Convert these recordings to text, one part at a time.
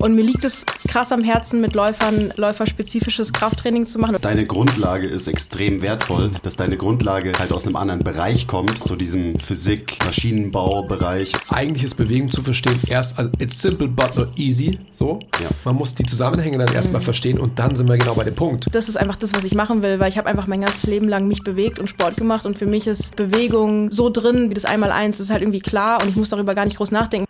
Und mir liegt es krass am Herzen, mit Läufern läuferspezifisches Krafttraining zu machen. Deine Grundlage ist extrem wertvoll, dass deine Grundlage halt aus einem anderen Bereich kommt, so diesem Physik, Maschinenbau-Bereich. Eigentlich ist Bewegung zu verstehen erst, also it's simple but not easy, so. Ja. Man muss die Zusammenhänge dann erstmal verstehen und dann sind wir genau bei dem Punkt. Das ist einfach das, was ich machen will, weil ich habe einfach mein ganzes Leben lang mich bewegt und Sport gemacht und für mich ist Bewegung so drin wie das Einmaleins. Das ist halt irgendwie klar und ich muss darüber gar nicht groß nachdenken.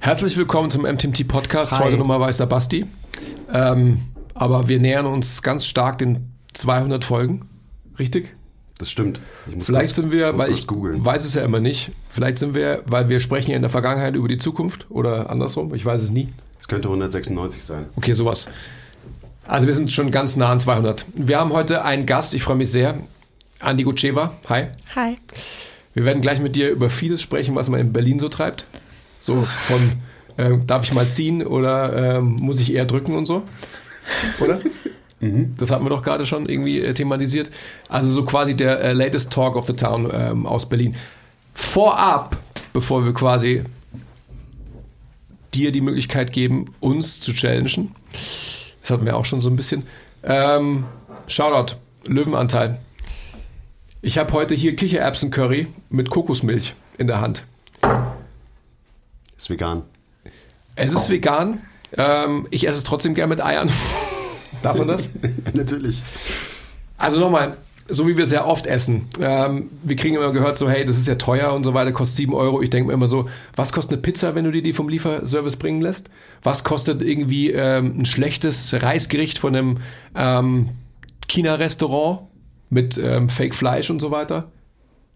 Herzlich willkommen zum MTMT Podcast, Hi. Folge Nummer Weißer Basti. Ähm, aber wir nähern uns ganz stark den 200 Folgen. Richtig? Das stimmt. Ich muss Vielleicht kurz- sind wir, muss weil ich googeln. weiß es ja immer nicht, vielleicht sind wir, weil wir sprechen ja in der Vergangenheit über die Zukunft oder andersrum, ich weiß es nie. Es könnte 196 sein. Okay, sowas. Also wir sind schon ganz nah an 200. Wir haben heute einen Gast, ich freue mich sehr, Andi Gutscheva. Hi. Hi. Wir werden gleich mit dir über vieles sprechen, was man in Berlin so treibt. So von, äh, darf ich mal ziehen oder ähm, muss ich eher drücken und so. Oder? Das hatten wir doch gerade schon irgendwie äh, thematisiert. Also so quasi der äh, latest Talk of the Town ähm, aus Berlin. Vorab, bevor wir quasi dir die Möglichkeit geben, uns zu challengen. Das hatten wir auch schon so ein bisschen. Ähm, Shoutout, Löwenanteil. Ich habe heute hier Kichererbsen-Curry mit Kokosmilch in der Hand. Ist vegan. Es ist vegan. Ähm, ich esse es trotzdem gern mit Eiern. Darf man das? Natürlich. Also nochmal, so wie wir es ja oft essen. Ähm, wir kriegen immer gehört, so hey, das ist ja teuer und so weiter, kostet 7 Euro. Ich denke mir immer so, was kostet eine Pizza, wenn du dir die vom Lieferservice bringen lässt? Was kostet irgendwie ähm, ein schlechtes Reisgericht von einem ähm, China-Restaurant mit ähm, Fake-Fleisch und so weiter?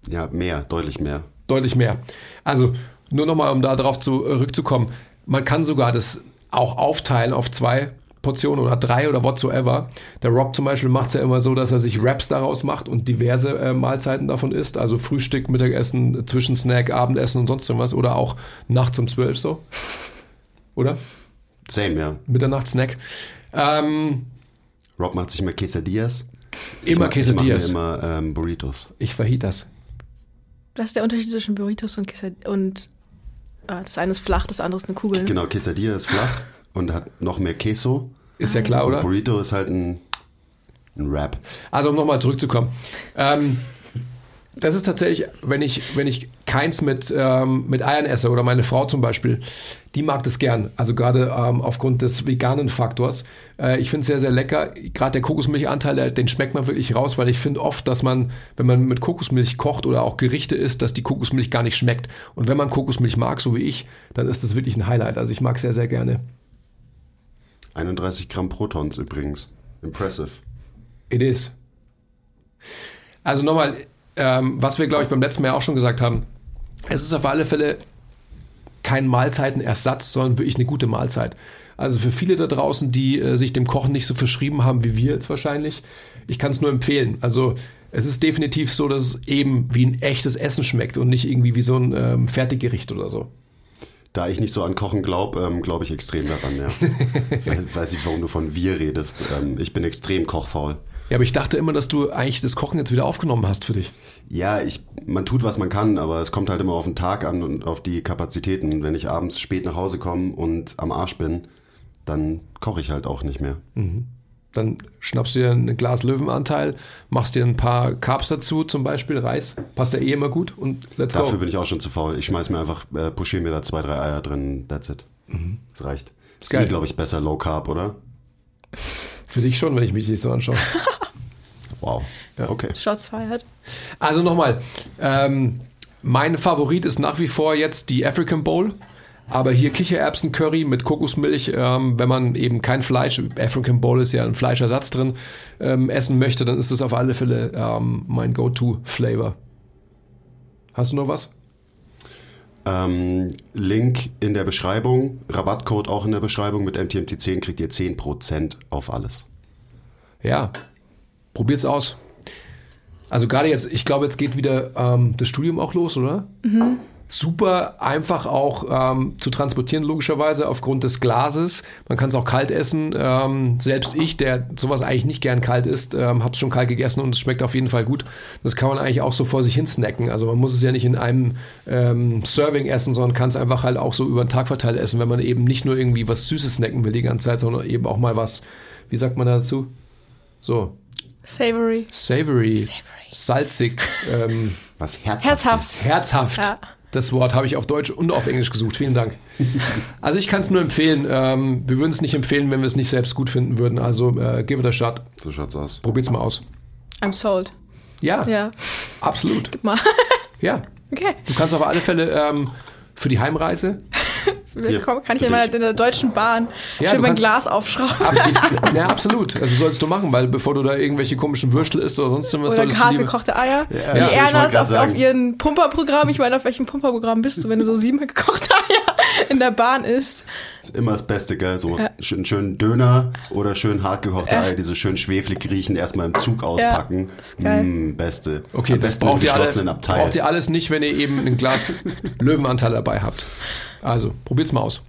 Ja, mehr, deutlich mehr. Deutlich mehr. Also nur nochmal, um da drauf zurückzukommen. Man kann sogar das auch aufteilen auf zwei Portionen oder drei oder whatsoever. Der Rob zum Beispiel macht es ja immer so, dass er sich Wraps daraus macht und diverse äh, Mahlzeiten davon isst. Also Frühstück, Mittagessen, Zwischensnack, Abendessen und sonst irgendwas. Oder auch nachts um zwölf so. Oder? Same, ja. Mitternachtssnack. Ähm, Rob macht sich immer Quesadillas. immer Ich mach- Quesadillas. Ich mache mir immer ähm, Burritos. Ich verhiet das. Was ist der Unterschied zwischen Burritos und Quesad und äh, das eine ist flach, das andere ist eine Kugel. Genau, Quesadilla ist flach und hat noch mehr Queso. Ist ja klar, Und oder? Burrito ist halt ein, ein Wrap. Also um nochmal zurückzukommen. Ähm, das ist tatsächlich, wenn ich, wenn ich keins mit, ähm, mit Eiern esse oder meine Frau zum Beispiel, die mag das gern. Also gerade ähm, aufgrund des veganen Faktors. Äh, ich finde es sehr, sehr lecker. Gerade der Kokosmilchanteil, den schmeckt man wirklich raus, weil ich finde oft, dass man, wenn man mit Kokosmilch kocht oder auch Gerichte isst, dass die Kokosmilch gar nicht schmeckt. Und wenn man Kokosmilch mag, so wie ich, dann ist das wirklich ein Highlight. Also ich mag sehr, sehr gerne. 31 Gramm Protons übrigens. Impressive. It is. Also nochmal, ähm, was wir, glaube ich, beim letzten Mal ja auch schon gesagt haben. Es ist auf alle Fälle kein Mahlzeitenersatz, sondern wirklich eine gute Mahlzeit. Also für viele da draußen, die äh, sich dem Kochen nicht so verschrieben haben wie wir jetzt wahrscheinlich, ich kann es nur empfehlen. Also es ist definitiv so, dass es eben wie ein echtes Essen schmeckt und nicht irgendwie wie so ein ähm, Fertiggericht oder so. Da ich nicht so an Kochen glaube, ähm, glaube ich extrem daran, ja. Ich weiß nicht, warum du von wir redest. Ähm, ich bin extrem kochfaul. Ja, aber ich dachte immer, dass du eigentlich das Kochen jetzt wieder aufgenommen hast für dich. Ja, ich, man tut, was man kann, aber es kommt halt immer auf den Tag an und auf die Kapazitäten. Wenn ich abends spät nach Hause komme und am Arsch bin, dann koche ich halt auch nicht mehr. Dann schnappst du dir ein Glas Löwenanteil, machst dir ein paar Carbs dazu, zum Beispiel Reis. Passt ja eh immer gut und let's Dafür go. bin ich auch schon zu faul. Ich schmeiß mir einfach, äh, pushiere mir da zwei, drei Eier drin, that's it. Das reicht. Das ist, Geil. eh, glaube ich, besser Low Carb, oder? Für dich schon, wenn ich mich nicht so anschaue. Wow. Ja. Okay. Shots fired. Also nochmal, ähm, mein Favorit ist nach wie vor jetzt die African Bowl. Aber hier Kichererbsen-Curry mit Kokosmilch, ähm, wenn man eben kein Fleisch, African Bowl ist ja ein Fleischersatz drin, ähm, essen möchte, dann ist das auf alle Fälle ähm, mein Go-To-Flavor. Hast du noch was? Ähm, Link in der Beschreibung, Rabattcode auch in der Beschreibung. Mit MTMT10 kriegt ihr 10% auf alles. Ja, probiert's aus. Also gerade jetzt, ich glaube, jetzt geht wieder ähm, das Studium auch los, oder? Mhm. Super einfach auch ähm, zu transportieren, logischerweise, aufgrund des Glases. Man kann es auch kalt essen. Ähm, selbst ich, der sowas eigentlich nicht gern kalt isst, ähm, habe es schon kalt gegessen und es schmeckt auf jeden Fall gut. Das kann man eigentlich auch so vor sich hin snacken. Also man muss es ja nicht in einem ähm, Serving essen, sondern kann es einfach halt auch so über den Tag verteilt essen, wenn man eben nicht nur irgendwie was Süßes snacken will die ganze Zeit, sondern eben auch mal was, wie sagt man dazu? So. Savory. Savory. Savory. Salzig. Ähm, Was herzhaft. Herzhaft. Herzhaft. Ja. Das Wort habe ich auf Deutsch und auf Englisch gesucht. Vielen Dank. Also ich kann es nur empfehlen. Ähm, wir würden es nicht empfehlen, wenn wir es nicht selbst gut finden würden. Also äh, give it a shot. So schaut's aus. Probiert's mal aus. I'm sold. Ja, Ja. absolut. Mal. Ja. Okay. Du kannst auf alle Fälle ähm, für die Heimreise. Komm, kann ich in, meiner, in der deutschen Bahn Ja, schön mein Glas aufschrauben. Absolut. ja, absolut. Also sollst du machen, weil bevor du da irgendwelche komischen Würstel isst oder sonst irgendwas Oder solltest du hart lieber- gekochte Eier. Ja, die ich wollte Ernas auf, auf ihren Pumperprogramm. Ich meine, auf welchem Pumperprogramm bist du, wenn du so sieben gekochte Eier in der Bahn isst? Ist immer das Beste, gell? So Ja. schön, schön Döner oder schön hart gekochte Ja. Eier, die so schön schweflig riechen, erstmal im Zug auspacken. Mm, Beste. Okay, Am das braucht ihr, alles, braucht ihr alles nicht, wenn ihr eben ein Glas Löwenanteil dabei habt. Also, probiert's mal aus.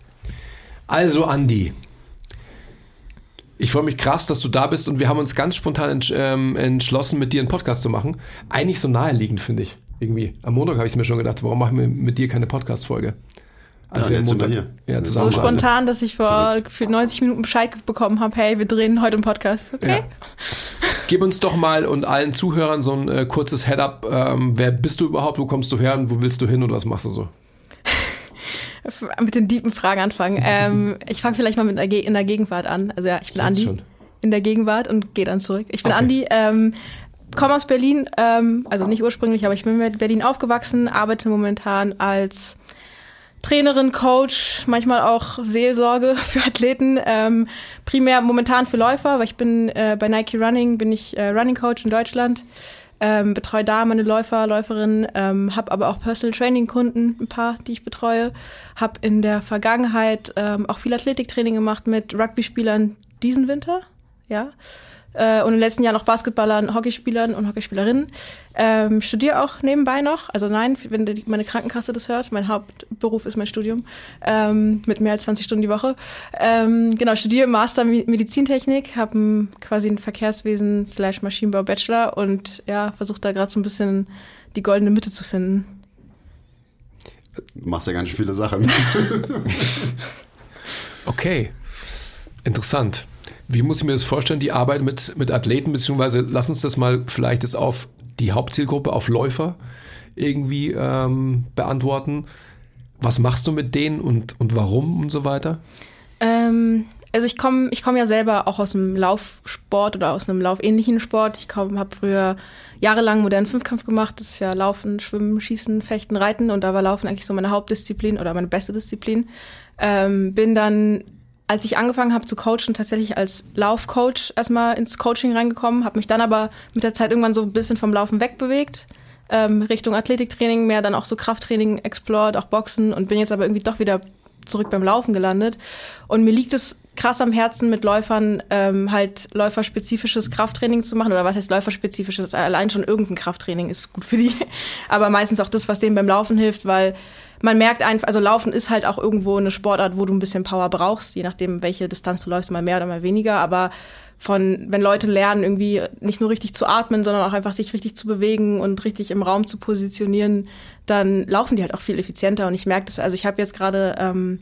Also, Andi. Ich freue mich krass, dass du da bist und wir haben uns ganz spontan entsch ähm, entschlossen, mit dir einen Podcast zu machen. Eigentlich so naheliegend, finde ich. Irgendwie. Am Montag habe ich mir schon gedacht, warum machen wir mit dir keine Podcast-Folge? Als Ja, wir Montag hier. ja, So spontan, dass ich vor Verrückt. gefühlt 90 Minuten Bescheid bekommen habe, hey, wir drehen heute einen Podcast. Okay. Ja. Gib uns doch mal und allen Zuhörern so ein äh, kurzes Head-up. Ähm, wer bist du überhaupt? Wo kommst du her? Und wo willst du hin? Und was machst du so? Mit den tiefen Fragen anfangen. ähm, ich fange vielleicht mal mit der Ge in der Gegenwart an. Also ja, ich bin Andi schon. in der Gegenwart und gehe dann zurück. Ich bin Okay. Andi, ähm, komme aus Berlin, ähm, also nicht ursprünglich, aber ich bin in Berlin aufgewachsen, arbeite momentan als Trainerin, Coach, manchmal auch Seelsorge für Athleten, ähm, primär momentan für Läufer, weil ich bin äh, bei Nike Running, bin ich äh, Running Coach in Deutschland, ähm, betreue da meine Läufer, Läuferinnen, ähm, habe aber auch Personal Training Kunden, ein paar, die ich betreue, habe in der Vergangenheit ähm, auch viel Athletiktraining gemacht mit Rugby-Spielern diesen Winter, ja, äh, und im letzten Jahr noch Basketballern, Hockeyspielern und Hockeyspielerinnen. Ähm, studiere auch nebenbei noch. Also nein, wenn die, meine Krankenkasse das hört, mein Hauptberuf ist mein Studium ähm, mit mehr als 20 Stunden die Woche. Ähm, genau, studiere Master Me- Medizintechnik, habe quasi ein Verkehrswesen slash Maschinenbau Bachelor und ja, versuche da gerade so ein bisschen die goldene Mitte zu finden. Du machst ja ganz schön viele Sachen. Okay, interessant. Wie muss ich mir das vorstellen, die Arbeit mit, mit Athleten, beziehungsweise lass uns das mal vielleicht jetzt auf die Hauptzielgruppe, auf Läufer irgendwie ähm, beantworten. Was machst du mit denen und, und warum und so weiter? Ähm, also ich komme ich komm ja selber auch aus dem Laufsport oder aus einem laufähnlichen Sport. Ich habe früher jahrelang modernen Fünfkampf gemacht. Das ist ja Laufen, Schwimmen, Schießen, Fechten, Reiten. Und da war Laufen eigentlich so meine Hauptdisziplin oder meine beste Disziplin. Ähm, bin dann, als ich angefangen habe zu coachen, tatsächlich als Laufcoach erstmal ins Coaching reingekommen, habe mich dann aber mit der Zeit irgendwann so ein bisschen vom Laufen wegbewegt. Ähm, Richtung Athletiktraining, mehr dann auch so Krafttraining explored, auch Boxen und bin jetzt aber irgendwie doch wieder zurück beim Laufen gelandet. Und mir liegt es krass am Herzen, mit Läufern ähm, halt läuferspezifisches Krafttraining zu machen. Oder was heißt läuferspezifisches? Allein schon irgendein Krafttraining ist gut für die. Aber meistens auch das, was denen beim Laufen hilft, weil man merkt einfach, also Laufen ist halt auch irgendwo eine Sportart, wo du ein bisschen Power brauchst, je nachdem, welche Distanz du läufst, mal mehr oder mal weniger. Aber von, wenn Leute lernen, irgendwie nicht nur richtig zu atmen, sondern auch einfach sich richtig zu bewegen und richtig im Raum zu positionieren, dann laufen die halt auch viel effizienter. Und ich merke das, also ich habe jetzt gerade ähm,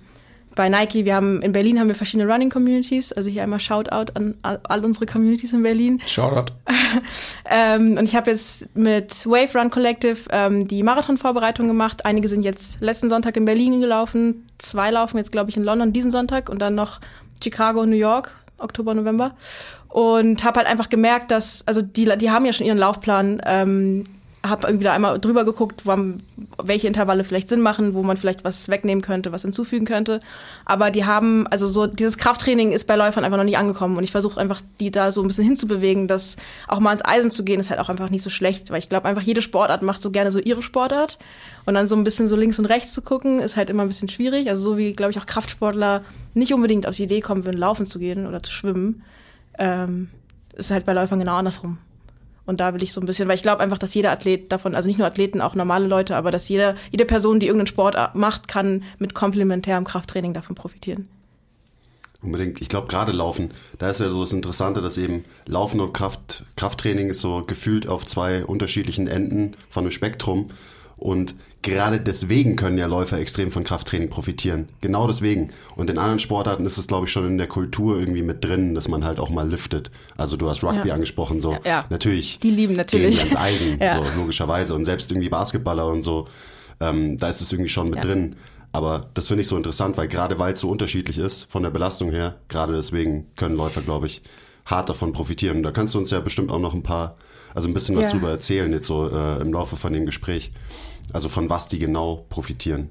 bei Nike, wir haben in Berlin haben wir verschiedene Running Communities, also hier einmal Shoutout an all, unsere Communities in Berlin. Shoutout. Ähm, und ich habe jetzt mit Wave Run Collective ähm, die Marathon-Vorbereitung gemacht. Einige sind jetzt letzten Sonntag in Berlin gelaufen, zwei laufen jetzt, glaube ich, in London diesen Sonntag und dann noch Chicago und New York, Oktober, November. Und habe halt einfach gemerkt, dass, also die, die haben ja schon ihren Laufplan, ähm, habe irgendwie da einmal drüber geguckt, wo, welche Intervalle vielleicht Sinn machen, wo man vielleicht was wegnehmen könnte, was hinzufügen könnte. Aber die haben, also so dieses Krafttraining ist bei Läufern einfach noch nicht angekommen und ich versuche einfach, die da so ein bisschen hinzubewegen, dass auch mal ins Eisen zu gehen, ist halt auch einfach nicht so schlecht, weil ich glaube einfach jede Sportart macht so gerne so ihre Sportart und dann so ein bisschen so links und rechts zu gucken, ist halt immer ein bisschen schwierig. Also so wie, glaube ich, auch Kraftsportler nicht unbedingt auf die Idee kommen würden, laufen zu gehen oder zu schwimmen, ähm, ist halt bei Läufern genau andersrum. Und da will ich so ein bisschen, weil ich glaube einfach, dass jeder Athlet davon, also nicht nur Athleten, auch normale Leute, aber dass jeder, jede Person, die irgendeinen Sport macht, kann mit komplementärem Krafttraining davon profitieren. Unbedingt. Ich glaube, gerade Laufen, da ist ja so das Interessante, dass eben Laufen und Kraft, Krafttraining ist so gefühlt auf zwei unterschiedlichen Enden von einem Spektrum. Und gerade deswegen können ja Läufer extrem von Krafttraining profitieren. Genau deswegen. Und in anderen Sportarten ist es, glaube ich, schon in der Kultur irgendwie mit drin, dass man halt auch mal liftet. Also du hast Rugby ja. angesprochen, so. Ja, ja. Natürlich. Die lieben natürlich. Gehen ans Eisen, ja. so, logischerweise. Und selbst irgendwie Basketballer und so, ähm, da ist es irgendwie schon mit drin. Aber das finde ich so interessant, weil gerade weil es so unterschiedlich ist von der Belastung her, gerade deswegen können Läufer, glaube ich, hart davon profitieren. Und da kannst du uns ja bestimmt auch noch ein paar, also ein bisschen was drüber erzählen, jetzt so äh, im Laufe von dem Gespräch. Also von was die genau profitieren.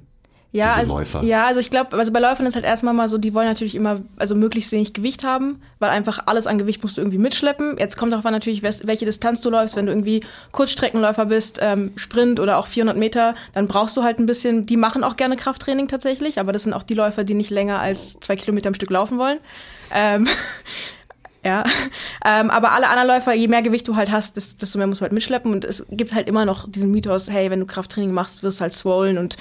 Ja, diese also, Läufer. ja, also ich glaube, also bei Läufern ist halt erstmal mal so, die wollen natürlich immer, also möglichst wenig Gewicht haben, weil einfach alles an Gewicht musst du irgendwie mitschleppen. Jetzt kommt auch natürlich, welche Distanz du läufst. Wenn du irgendwie Kurzstreckenläufer bist, ähm, Sprint oder auch 400 Meter, dann brauchst du halt ein bisschen, die machen auch gerne Krafttraining tatsächlich, aber das sind auch die Läufer, die nicht länger als zwei Kilometer am Stück laufen wollen. Ähm, Ja, ähm, aber alle anderen Läufer, je mehr Gewicht du halt hast, des- desto mehr musst du halt mitschleppen. Und es gibt halt immer noch diesen Mythos, hey, wenn du Krafttraining machst, wirst du halt swollen und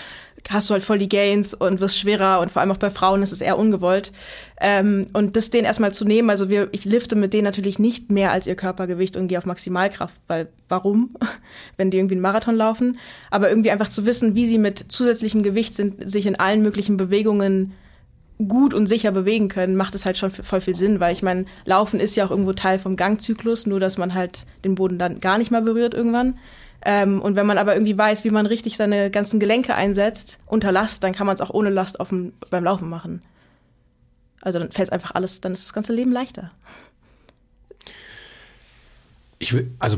hast du halt voll die Gains und wirst schwerer. Und vor allem auch bei Frauen ist es eher ungewollt. Ähm, und das denen erstmal zu nehmen, also wir, ich lifte mit denen natürlich nicht mehr als ihr Körpergewicht und gehe auf Maximalkraft, weil warum, wenn die irgendwie einen Marathon laufen? Aber irgendwie einfach zu wissen, wie sie mit zusätzlichem Gewicht sind, sich in allen möglichen Bewegungen gut und sicher bewegen können, macht es halt schon voll viel Sinn, weil ich meine, Laufen ist ja auch irgendwo Teil vom Gangzyklus, nur dass man halt den Boden dann gar nicht mehr berührt irgendwann. Ähm, und wenn man aber irgendwie weiß, wie man richtig seine ganzen Gelenke einsetzt unter Last, dann kann man es auch ohne Last auf beim Laufen machen. Also dann fällt einfach alles, dann ist das ganze Leben leichter. Ich will, also,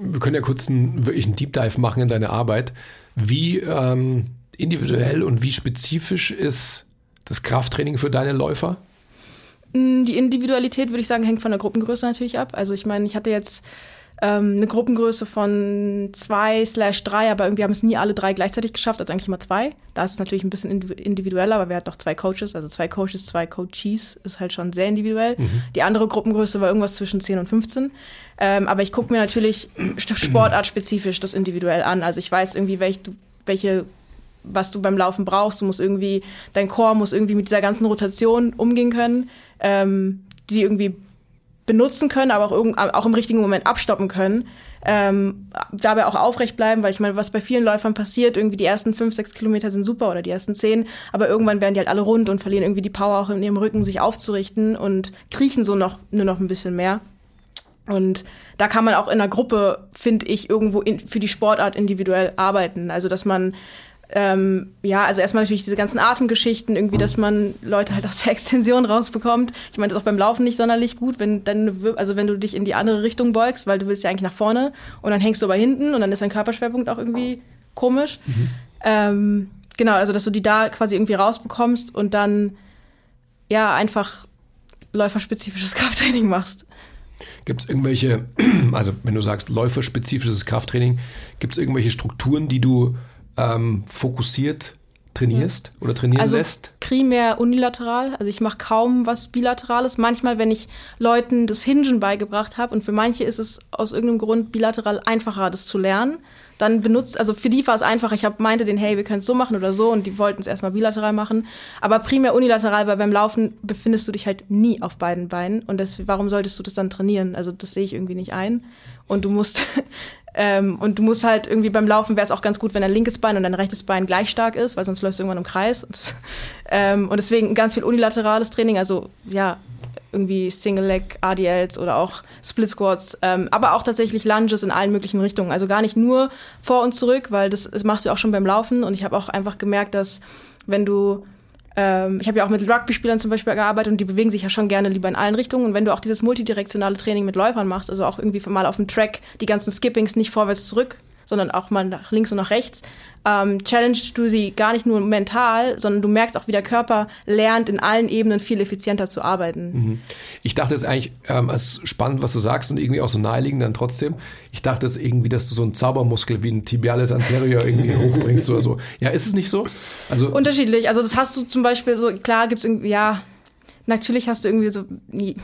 wir können ja kurz einen, wirklich einen Deep Dive machen in deine Arbeit. Wie ähm, individuell und wie spezifisch ist das Krafttraining für deine Läufer? Mm, Die Individualität, würde ich sagen, hängt von der Gruppengröße natürlich ab. Also ich meine, ich hatte jetzt ähm, eine Gruppengröße von zwei slash drei, aber irgendwie haben es nie alle drei gleichzeitig geschafft, also eigentlich immer zwei. Da ist es natürlich ein bisschen indiv- individueller, aber wir hatten auch zwei Coaches, also zwei Coaches, zwei Coaches, ist halt schon sehr individuell. Die andere Gruppengröße war irgendwas zwischen 10 und 15. Ähm, aber ich gucke mir natürlich sportartspezifisch das individuell an. Also ich weiß irgendwie, welch, welche was du beim Laufen brauchst. Du musst irgendwie, dein Chor muss irgendwie mit dieser ganzen Rotation umgehen können, ähm, die irgendwie benutzen können, aber auch, auch im richtigen Moment abstoppen können. Ähm, dabei auch aufrecht bleiben, weil ich meine, was bei vielen Läufern passiert, irgendwie die ersten fünf, sechs Kilometer sind super oder die ersten zehn, aber irgendwann werden die halt alle rund und verlieren irgendwie die Power auch in ihrem Rücken, sich aufzurichten und kriechen so noch nur noch ein bisschen mehr. Und da kann man auch in einer Gruppe, finde ich, irgendwo in, für die Sportart individuell arbeiten. Also dass man ähm, ja, also erstmal natürlich diese ganzen Atemgeschichten, irgendwie, dass man Leute halt aus der Extension rausbekommt. Ich meine, das ist auch beim Laufen nicht sonderlich gut, wenn dann, also wenn du dich in die andere Richtung beugst, weil du willst ja eigentlich nach vorne und dann hängst du aber hinten und dann ist dein Körperschwerpunkt auch irgendwie komisch. Ähm, genau, also dass du die da quasi irgendwie rausbekommst und dann ja einfach läuferspezifisches Krafttraining machst. Gibt es irgendwelche, also wenn du sagst läuferspezifisches Krafttraining, gibt es irgendwelche Strukturen, die du ähm, fokussiert trainierst oder trainieren Also lässt? primär unilateral. Also ich mache kaum was Bilaterales. Manchmal, wenn ich Leuten das Hingen beigebracht habe und für manche ist es aus irgendeinem Grund bilateral einfacher, das zu lernen, dann benutzt, also für die war es einfach, ich hab, meinte denen, hey, wir können es so machen oder so und die wollten es erstmal bilateral machen. Aber primär unilateral, weil beim Laufen befindest du dich halt nie auf beiden Beinen und das, warum solltest du das dann trainieren? Also das sehe ich irgendwie nicht ein. Und du musst Ähm, und du musst halt irgendwie beim Laufen wäre es auch ganz gut, wenn dein linkes Bein und dein rechtes Bein gleich stark ist, weil sonst läufst du irgendwann im Kreis. Und, ähm, und deswegen ganz viel unilaterales Training, also ja, irgendwie Single Leg, ADLs oder auch Split Squats, ähm, aber auch tatsächlich Lunges in allen möglichen Richtungen. Also gar nicht nur vor und zurück, weil das, das machst du auch schon beim Laufen. Und ich habe auch einfach gemerkt, dass wenn du ich habe ja auch mit Rugby-Spielern zum Beispiel gearbeitet und die bewegen sich ja schon gerne lieber in allen Richtungen. Und wenn du auch dieses multidirektionale Training mit Läufern machst, also auch irgendwie mal auf dem Track die ganzen Skippings nicht vorwärts zurück, sondern auch mal nach links und nach rechts, ähm, challenge du sie gar nicht nur mental, sondern du merkst auch, wie der Körper lernt, in allen Ebenen viel effizienter zu arbeiten. Mhm. Ich dachte es eigentlich, ähm, es spannend, was du sagst und irgendwie auch so naheliegend dann trotzdem. Ich dachte es irgendwie, dass du so einen Zaubermuskel wie ein Tibialis anterior irgendwie hochbringst oder so. Ja, ist es nicht so? Also Unterschiedlich. Also das hast du zum Beispiel so, klar gibt es irgendwie, ja, natürlich hast du irgendwie so, nie,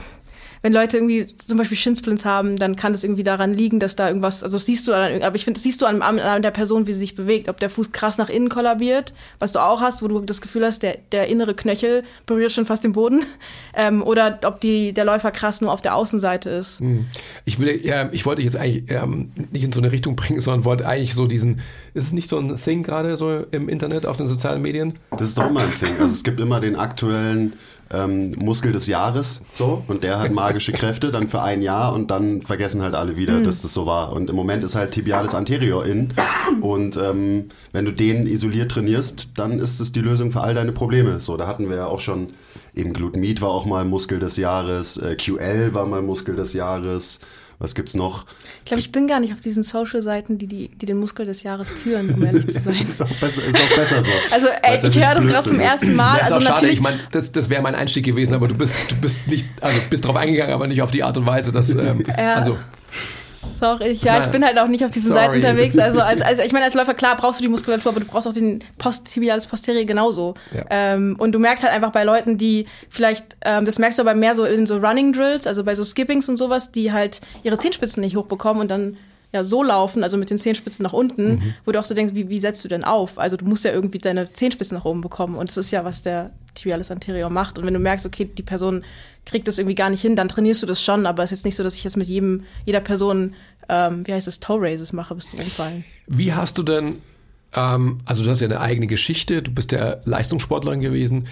wenn Leute irgendwie zum Beispiel Shinsplints haben, dann kann das irgendwie daran liegen, dass da irgendwas, also das siehst du, dann, aber ich finde, das siehst du an, an, der Person, wie sie sich bewegt, ob der Fuß krass nach innen kollabiert, was du auch hast, wo du das Gefühl hast, der, der innere Knöchel berührt schon fast den Boden, ähm, oder ob die, der Läufer krass nur auf der Außenseite ist. Hm. Ich will, ja, ich wollte jetzt eigentlich ähm, nicht in so eine Richtung bringen, sondern wollte eigentlich so diesen, ist es nicht so ein Thing gerade so im Internet, auf den sozialen Medien? Das ist doch immer ein Thing. Also es gibt immer den aktuellen ähm, Muskel des Jahres so und der hat magische Kräfte dann für ein Jahr und dann vergessen halt alle wieder, mhm. dass das so war. Und im Moment ist halt Tibialis anterior in und ähm, wenn du den isoliert trainierst, dann ist es die Lösung für all deine Probleme. So, da hatten wir ja auch schon eben Glutenmid war auch mal Muskel des Jahres, äh, QL war mal Muskel des Jahres. Was gibt's noch? Ich glaube, ich bin gar nicht auf diesen Social-Seiten, die, die, die den Muskel des Jahres küren, um ehrlich zu sein. ist, auch besser, ist auch besser so. Also ey, ich höre das gerade zum ersten Mal. Ja, also natürlich. Schade. Ich meine, das, das wäre mein Einstieg gewesen, aber du bist, du bist nicht, also bist drauf eingegangen, aber nicht auf die Art und Weise, dass, ähm, ja. also Sorry, ja, ich bin halt auch nicht auf diesen Sorry. Seiten unterwegs. Also als, als ich meine, als Läufer klar brauchst du die Muskulatur, aber du brauchst auch den Posttibialis posterior genauso. Ja. Ähm, und du merkst halt einfach bei Leuten, die vielleicht, ähm, das merkst du aber mehr so in so Running Drills, also bei so Skippings und sowas, die halt ihre Zehenspitzen nicht hochbekommen und dann ja so laufen, also mit den Zehenspitzen nach unten, mhm. wo du auch so denkst, wie, wie setzt du denn auf? Also du musst ja irgendwie deine Zehenspitzen nach oben bekommen und das ist ja, was der Tibialis anterior macht. Und wenn du merkst, okay, die Person kriegt das irgendwie gar nicht hin, dann trainierst du das schon, aber es ist jetzt nicht so, dass ich jetzt mit jedem, jeder Person, ähm, wie heißt es, Toe Raises mache bis zum Umfallen. Wie hast du denn, ähm, also du hast ja eine eigene Geschichte, du bist ja Leistungssportlerin gewesen.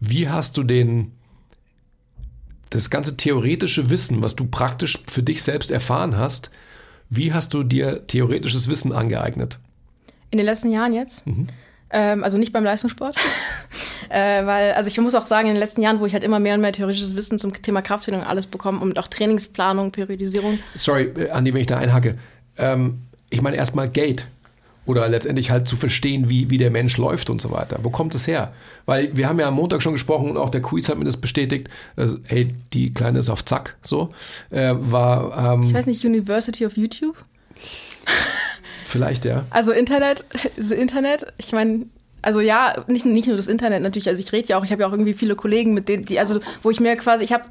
Wie hast du den, das ganze theoretische Wissen, was du praktisch für dich selbst erfahren hast, wie hast du dir theoretisches Wissen angeeignet? In den letzten Jahren jetzt? Mhm. Ähm, also nicht beim Leistungssport. äh, weil, also ich muss auch sagen, in den letzten Jahren, wo ich halt immer mehr und mehr theoretisches Wissen zum Thema Krafttraining und alles bekomme und auch Trainingsplanung, Periodisierung. Sorry, äh, Andi, wenn ich da einhacke. Ähm, ich meine erstmal Gate. Oder letztendlich halt zu verstehen, wie, wie der Mensch läuft und so weiter. Wo kommt es her? Weil wir haben ja am Montag schon gesprochen und auch der Quiz hat mir das bestätigt. Also, hey, die Kleine ist auf Zack, so. Äh, war, ähm, ich weiß nicht, University of YouTube? Vielleicht, ja. Also Internet, also Internet, ich meine, also ja, nicht, nicht nur das Internet natürlich, also ich rede ja auch, ich habe ja auch irgendwie viele Kollegen, mit denen, die, also wo ich mir quasi, ich habe,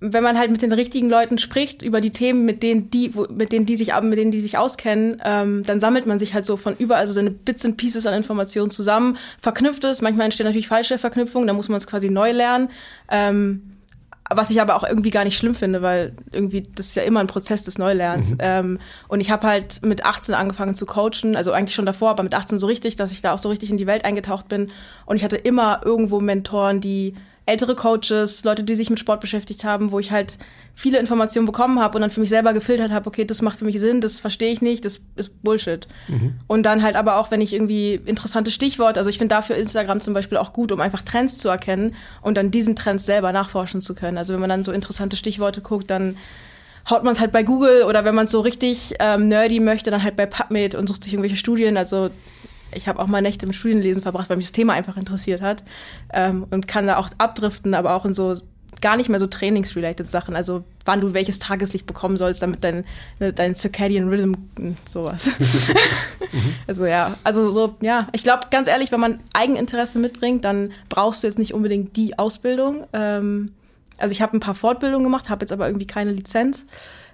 wenn man halt mit den richtigen Leuten spricht über die Themen, mit denen die, wo, mit denen die sich, mit denen die sich auskennen, ähm, dann sammelt man sich halt so von überall so seine Bits and Pieces an Informationen zusammen, verknüpft es, manchmal entstehen natürlich falsche Verknüpfungen, da muss man es quasi neu lernen. Ähm, was ich aber auch irgendwie gar nicht schlimm finde, weil irgendwie das ist ja immer ein Prozess des Neulernens. Mhm. Ähm, und ich habe halt mit 18 angefangen zu coachen, also eigentlich schon davor, aber mit 18 so richtig, dass ich da auch so richtig in die Welt eingetaucht bin. Und ich hatte immer irgendwo Mentoren, die ältere Coaches, Leute, die sich mit Sport beschäftigt haben, wo ich halt viele Informationen bekommen habe und dann für mich selber gefiltert habe, okay, das macht für mich Sinn, das verstehe ich nicht, das ist Bullshit. Mhm. Und dann halt aber auch, wenn ich irgendwie interessante Stichworte, also ich finde dafür Instagram zum Beispiel auch gut, um einfach Trends zu erkennen und dann diesen Trends selber nachforschen zu können. Also wenn man dann so interessante Stichworte guckt, dann haut man es halt bei Google oder wenn man es so richtig ähm, nerdy möchte, dann halt bei PubMed und sucht sich irgendwelche Studien. Also ich habe auch mal Nächte im Studienlesen verbracht, weil mich das Thema einfach interessiert hat ähm, und kann da auch abdriften, aber auch in so gar nicht mehr so trainingsrelated Sachen, also wann du welches Tageslicht bekommen sollst, damit dein, ne, dein Circadian Rhythm, hm, sowas. also ja, also so, ja, ich glaube ganz ehrlich, wenn man Eigeninteresse mitbringt, dann brauchst du jetzt nicht unbedingt die Ausbildung. Ähm, also ich habe ein paar Fortbildungen gemacht, habe jetzt aber irgendwie keine Lizenz.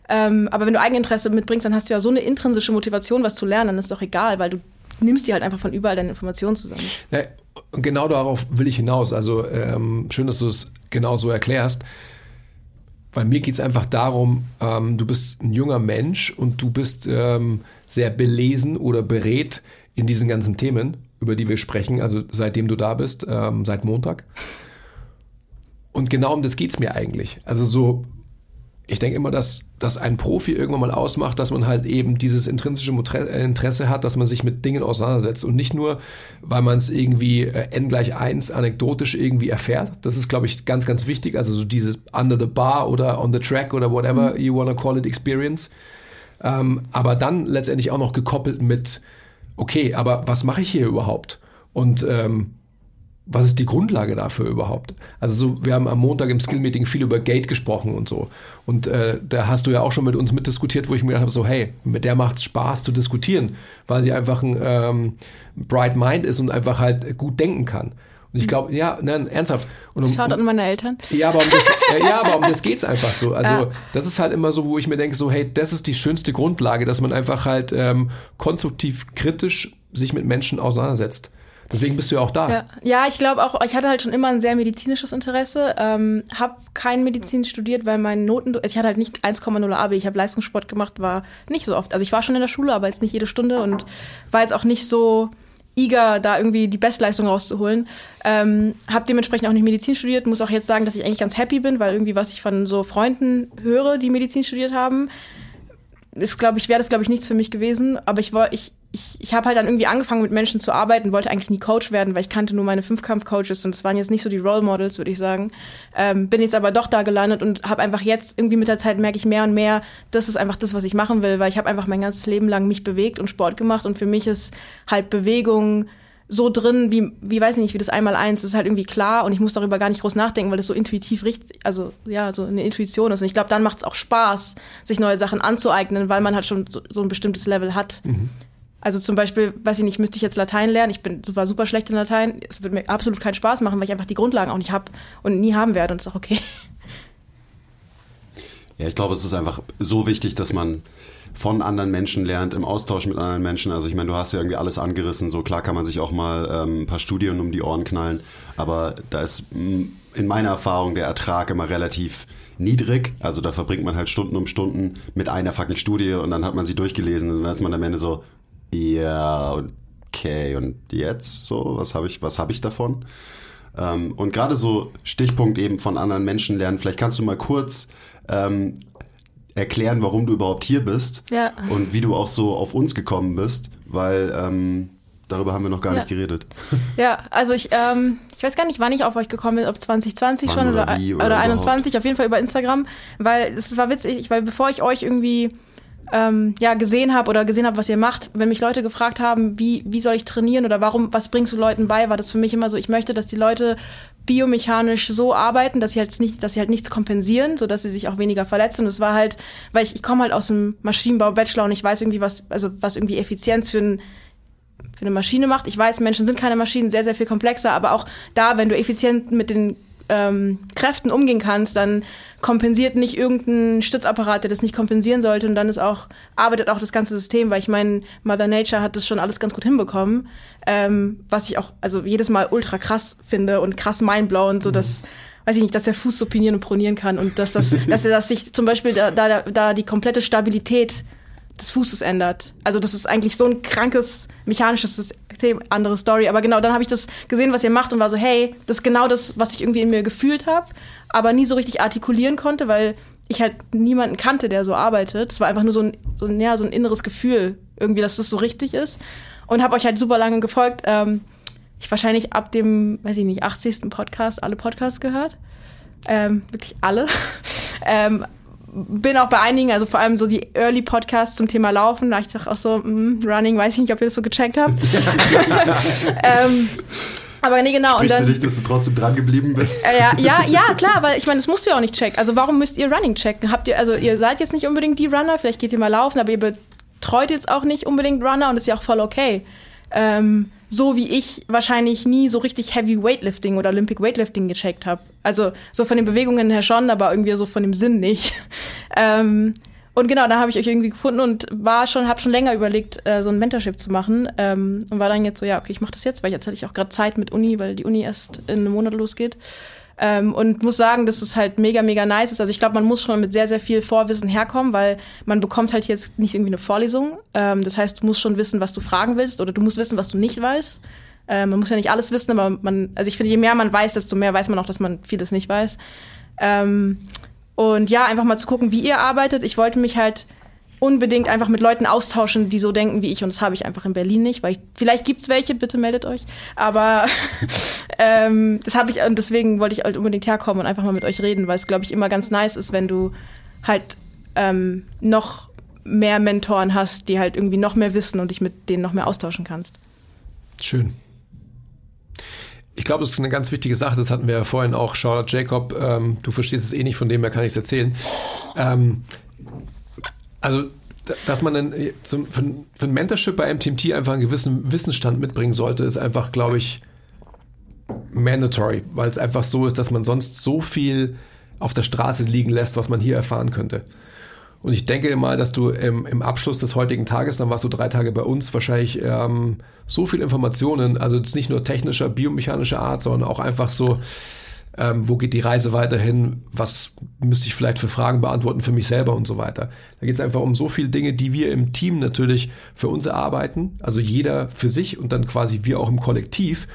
Ähm, aber wenn du Eigeninteresse mitbringst, dann hast du ja so eine intrinsische Motivation, was zu lernen, dann ist doch egal, weil du nimmst dir halt einfach von überall deine Informationen zusammen. Ja, genau darauf will ich hinaus. Also ähm, schön, dass du es genau so erklärst. Bei mir geht es einfach darum, ähm, du bist ein junger Mensch und du bist ähm, sehr belesen oder berät in diesen ganzen Themen, über die wir sprechen, also seitdem du da bist, ähm, seit Montag. Und genau um das geht es mir eigentlich. Also so ich denke immer, dass, dass ein Profi irgendwann mal ausmacht, dass man halt eben dieses intrinsische Interesse hat, dass man sich mit Dingen auseinandersetzt und nicht nur, weil man es irgendwie äh, n gleich 1 anekdotisch irgendwie erfährt. Das ist, glaube ich, ganz, ganz wichtig. Also so dieses under the bar oder on the track oder whatever mhm. you wanna call it experience. Ähm, aber dann letztendlich auch noch gekoppelt mit, okay, aber was mache ich hier überhaupt? Und ähm, was ist die Grundlage dafür überhaupt? Also so, wir haben am Montag im Skill-Meeting viel über Gate gesprochen und so. Und äh, da hast du ja auch schon mit uns mitdiskutiert, wo ich mir gedacht habe, so hey, mit der macht es Spaß zu diskutieren, weil sie einfach ein ähm, bright mind ist und einfach halt gut denken kann. Und ich glaube, ja, nein, ernsthaft. Und um, Schaut an meine Eltern. Ja, aber um das, ja, ja, aber um das geht's einfach so. Also ja. das ist halt immer so, wo ich mir denke, so hey, das ist die schönste Grundlage, dass man einfach halt ähm, konstruktiv kritisch sich mit Menschen auseinandersetzt. Deswegen bist du ja auch da. Ja, ja ich glaube auch, ich hatte halt schon immer ein sehr medizinisches Interesse. Ähm, habe kein Medizin studiert, weil meine Noten, ich hatte halt nicht 1,0 AB. Ich habe Leistungssport gemacht, war nicht so oft. Also ich war schon in der Schule, aber jetzt nicht jede Stunde und war jetzt auch nicht so eager, da irgendwie die Bestleistung rauszuholen. Ähm, habe dementsprechend auch nicht Medizin studiert. Muss auch jetzt sagen, dass ich eigentlich ganz happy bin, weil irgendwie was ich von so Freunden höre, die Medizin studiert haben, ist, glaube ich, wäre das, glaube ich, nichts für mich gewesen. Aber ich war, ich, ich, ich habe halt dann irgendwie angefangen, mit Menschen zu arbeiten, wollte eigentlich nie Coach werden, weil ich kannte nur meine Fünfkampf-Coaches und es waren jetzt nicht so die Role Models, würde ich sagen. Ähm, bin jetzt aber doch da gelandet und habe einfach jetzt irgendwie mit der Zeit merke ich mehr und mehr, das ist einfach das, was ich machen will, weil ich habe einfach mein ganzes Leben lang mich bewegt und Sport gemacht und für mich ist halt Bewegung so drin, wie, wie weiß ich nicht, wie das einmal eins, ist halt irgendwie klar und ich muss darüber gar nicht groß nachdenken, weil das so intuitiv richtig, also ja, so eine Intuition ist. Und ich glaube, dann macht es auch Spaß, sich neue Sachen anzueignen, weil man halt schon so, so ein bestimmtes Level hat. Mhm. Also zum Beispiel, weiß ich nicht, müsste ich jetzt Latein lernen. Ich bin war super schlecht in Latein. Es würde mir absolut keinen Spaß machen, weil ich einfach die Grundlagen auch nicht habe und nie haben werde. Und ist auch okay. Ja, ich glaube, es ist einfach so wichtig, dass man von anderen Menschen lernt, im Austausch mit anderen Menschen. Also ich meine, du hast ja irgendwie alles angerissen. So klar kann man sich auch mal ähm, ein paar Studien um die Ohren knallen. Aber da ist in meiner Erfahrung der Ertrag immer relativ niedrig. Also da verbringt man halt Stunden um Stunden mit einer fucking Studie und dann hat man sie durchgelesen und dann ist man am Ende so, ja, okay, und jetzt so, was habe ich, was habe ich davon? Ähm, und gerade so Stichpunkt eben von anderen Menschen lernen, vielleicht kannst du mal kurz ähm, erklären, warum du überhaupt hier bist ja. und wie du auch so auf uns gekommen bist, weil ähm, darüber haben wir noch gar ja. nicht geredet. Ja, also ich, ähm, ich weiß gar nicht, wann ich auf euch gekommen bin, ob 2020 wann schon oder, oder, oder, oder 21, auf jeden Fall über Instagram, weil es war witzig, weil bevor ich euch irgendwie ähm, ja gesehen habe oder gesehen habe, was ihr macht, wenn mich Leute gefragt haben, wie wie soll ich trainieren oder warum, was bringst du Leuten bei, war das für mich immer so, ich möchte, dass die Leute biomechanisch so arbeiten, dass sie halt nicht, dass sie halt nichts kompensieren, so dass sie sich auch weniger verletzen. Und das war halt, weil ich, ich komme halt aus dem Maschinenbau Bachelor und ich weiß irgendwie was, also was irgendwie Effizienz für ein für eine Maschine macht. Ich weiß, Menschen sind keine Maschinen, sehr, sehr viel komplexer, aber auch da, wenn du effizient mit den ähm, Kräften umgehen kannst, dann kompensiert nicht irgendein Stützapparat, der das nicht kompensieren sollte. Und dann ist auch, arbeitet auch das ganze System, weil ich meine, Mother Nature hat das schon alles ganz gut hinbekommen. Ähm, was ich auch, also jedes Mal ultra krass finde und krass mindblowing, so dass, weiß ich nicht, dass der Fuß supinieren und pronieren kann und dass das, dass er das sich zum Beispiel da, da, da die komplette Stabilität des Fußes ändert. Also das ist eigentlich so ein krankes mechanisches System, andere Story. Aber genau, dann habe ich das gesehen, was ihr macht und war so, hey, das ist genau das, was ich irgendwie in mir gefühlt habe, aber nie so richtig artikulieren konnte, weil ich halt niemanden kannte, der so arbeitet. Es war einfach nur so ein, so ein, ja, so ein inneres Gefühl, irgendwie, dass das so richtig ist. Und habe euch halt super lange gefolgt. Ähm, ich wahrscheinlich ab dem, weiß ich nicht, 80. Podcast alle Podcasts gehört. Ähm, wirklich alle. ähm, bin auch bei einigen, also vor allem so die Early Podcasts zum Thema Laufen, da ich dachte auch so, mm, Running, weiß ich nicht, ob ihr das so gecheckt habt. ähm, aber nee, genau. Spricht und dann, für dich, dass du trotzdem dran geblieben bist. Äh, ja, ja, ja, klar, weil ich meine, das musst du ja auch nicht checken. Also warum müsst ihr Running checken? Habt ihr, also ihr seid jetzt nicht unbedingt die Runner, vielleicht geht ihr mal laufen, aber ihr betreut jetzt auch nicht unbedingt Runner und ist ja auch voll okay. Ähm, so wie ich wahrscheinlich nie so richtig Heavy Weightlifting oder Olympic Weightlifting gecheckt habe. Also so von den Bewegungen her schon, aber irgendwie so von dem Sinn nicht. ähm, und genau, da habe ich euch irgendwie gefunden und war schon, habe schon länger überlegt, äh, so ein Mentorship zu machen ähm, und war dann jetzt so, ja, okay, ich mache das jetzt, weil jetzt hatte ich auch gerade Zeit mit Uni, weil die Uni erst in einem Monat losgeht. Ähm, und muss sagen, dass es halt mega, mega nice ist. Also ich glaube, man muss schon mit sehr, sehr viel Vorwissen herkommen, weil man bekommt halt jetzt nicht irgendwie eine Vorlesung. Ähm, das heißt, du musst schon wissen, was du fragen willst oder du musst wissen, was du nicht weißt. Ähm, man muss ja nicht alles wissen, aber man, also ich finde, je mehr man weiß, desto mehr weiß man auch, dass man vieles nicht weiß. Ähm, und ja, einfach mal zu gucken, wie ihr arbeitet. Ich wollte mich halt unbedingt einfach mit Leuten austauschen, die so denken wie ich. Und das habe ich einfach in Berlin nicht, weil ich, vielleicht gibt's welche, bitte meldet euch. Aber ähm, das habe ich und deswegen wollte ich halt unbedingt herkommen und einfach mal mit euch reden, weil es, glaube ich, immer ganz nice ist, wenn du halt ähm, noch mehr Mentoren hast, die halt irgendwie noch mehr wissen und dich mit denen noch mehr austauschen kannst. Schön. Ich glaube, das ist eine ganz wichtige Sache. Das hatten wir ja vorhin auch. Charlotte Jacob, ähm, du verstehst es eh nicht, von dem her kann ich es erzählen. Ähm, also, dass man dann äh, zum, für, für ein Mentorship bei MTMT einfach einen gewissen Wissensstand mitbringen sollte, ist einfach, glaube ich, mandatory, weil es einfach so ist, dass man sonst so viel auf der Straße liegen lässt, was man hier erfahren könnte. Und ich denke mal, dass du im, im Abschluss des heutigen Tages, dann warst du drei Tage bei uns, wahrscheinlich ähm, so viel Informationen, also nicht nur technischer, biomechanischer Art, sondern auch einfach so, ähm, wo geht die Reise weiterhin, was müsste ich vielleicht für Fragen beantworten für mich selber und so weiter. Da geht es einfach um so viele Dinge, die wir im Team natürlich für uns erarbeiten, also jeder für sich und dann quasi wir auch im Kollektiv.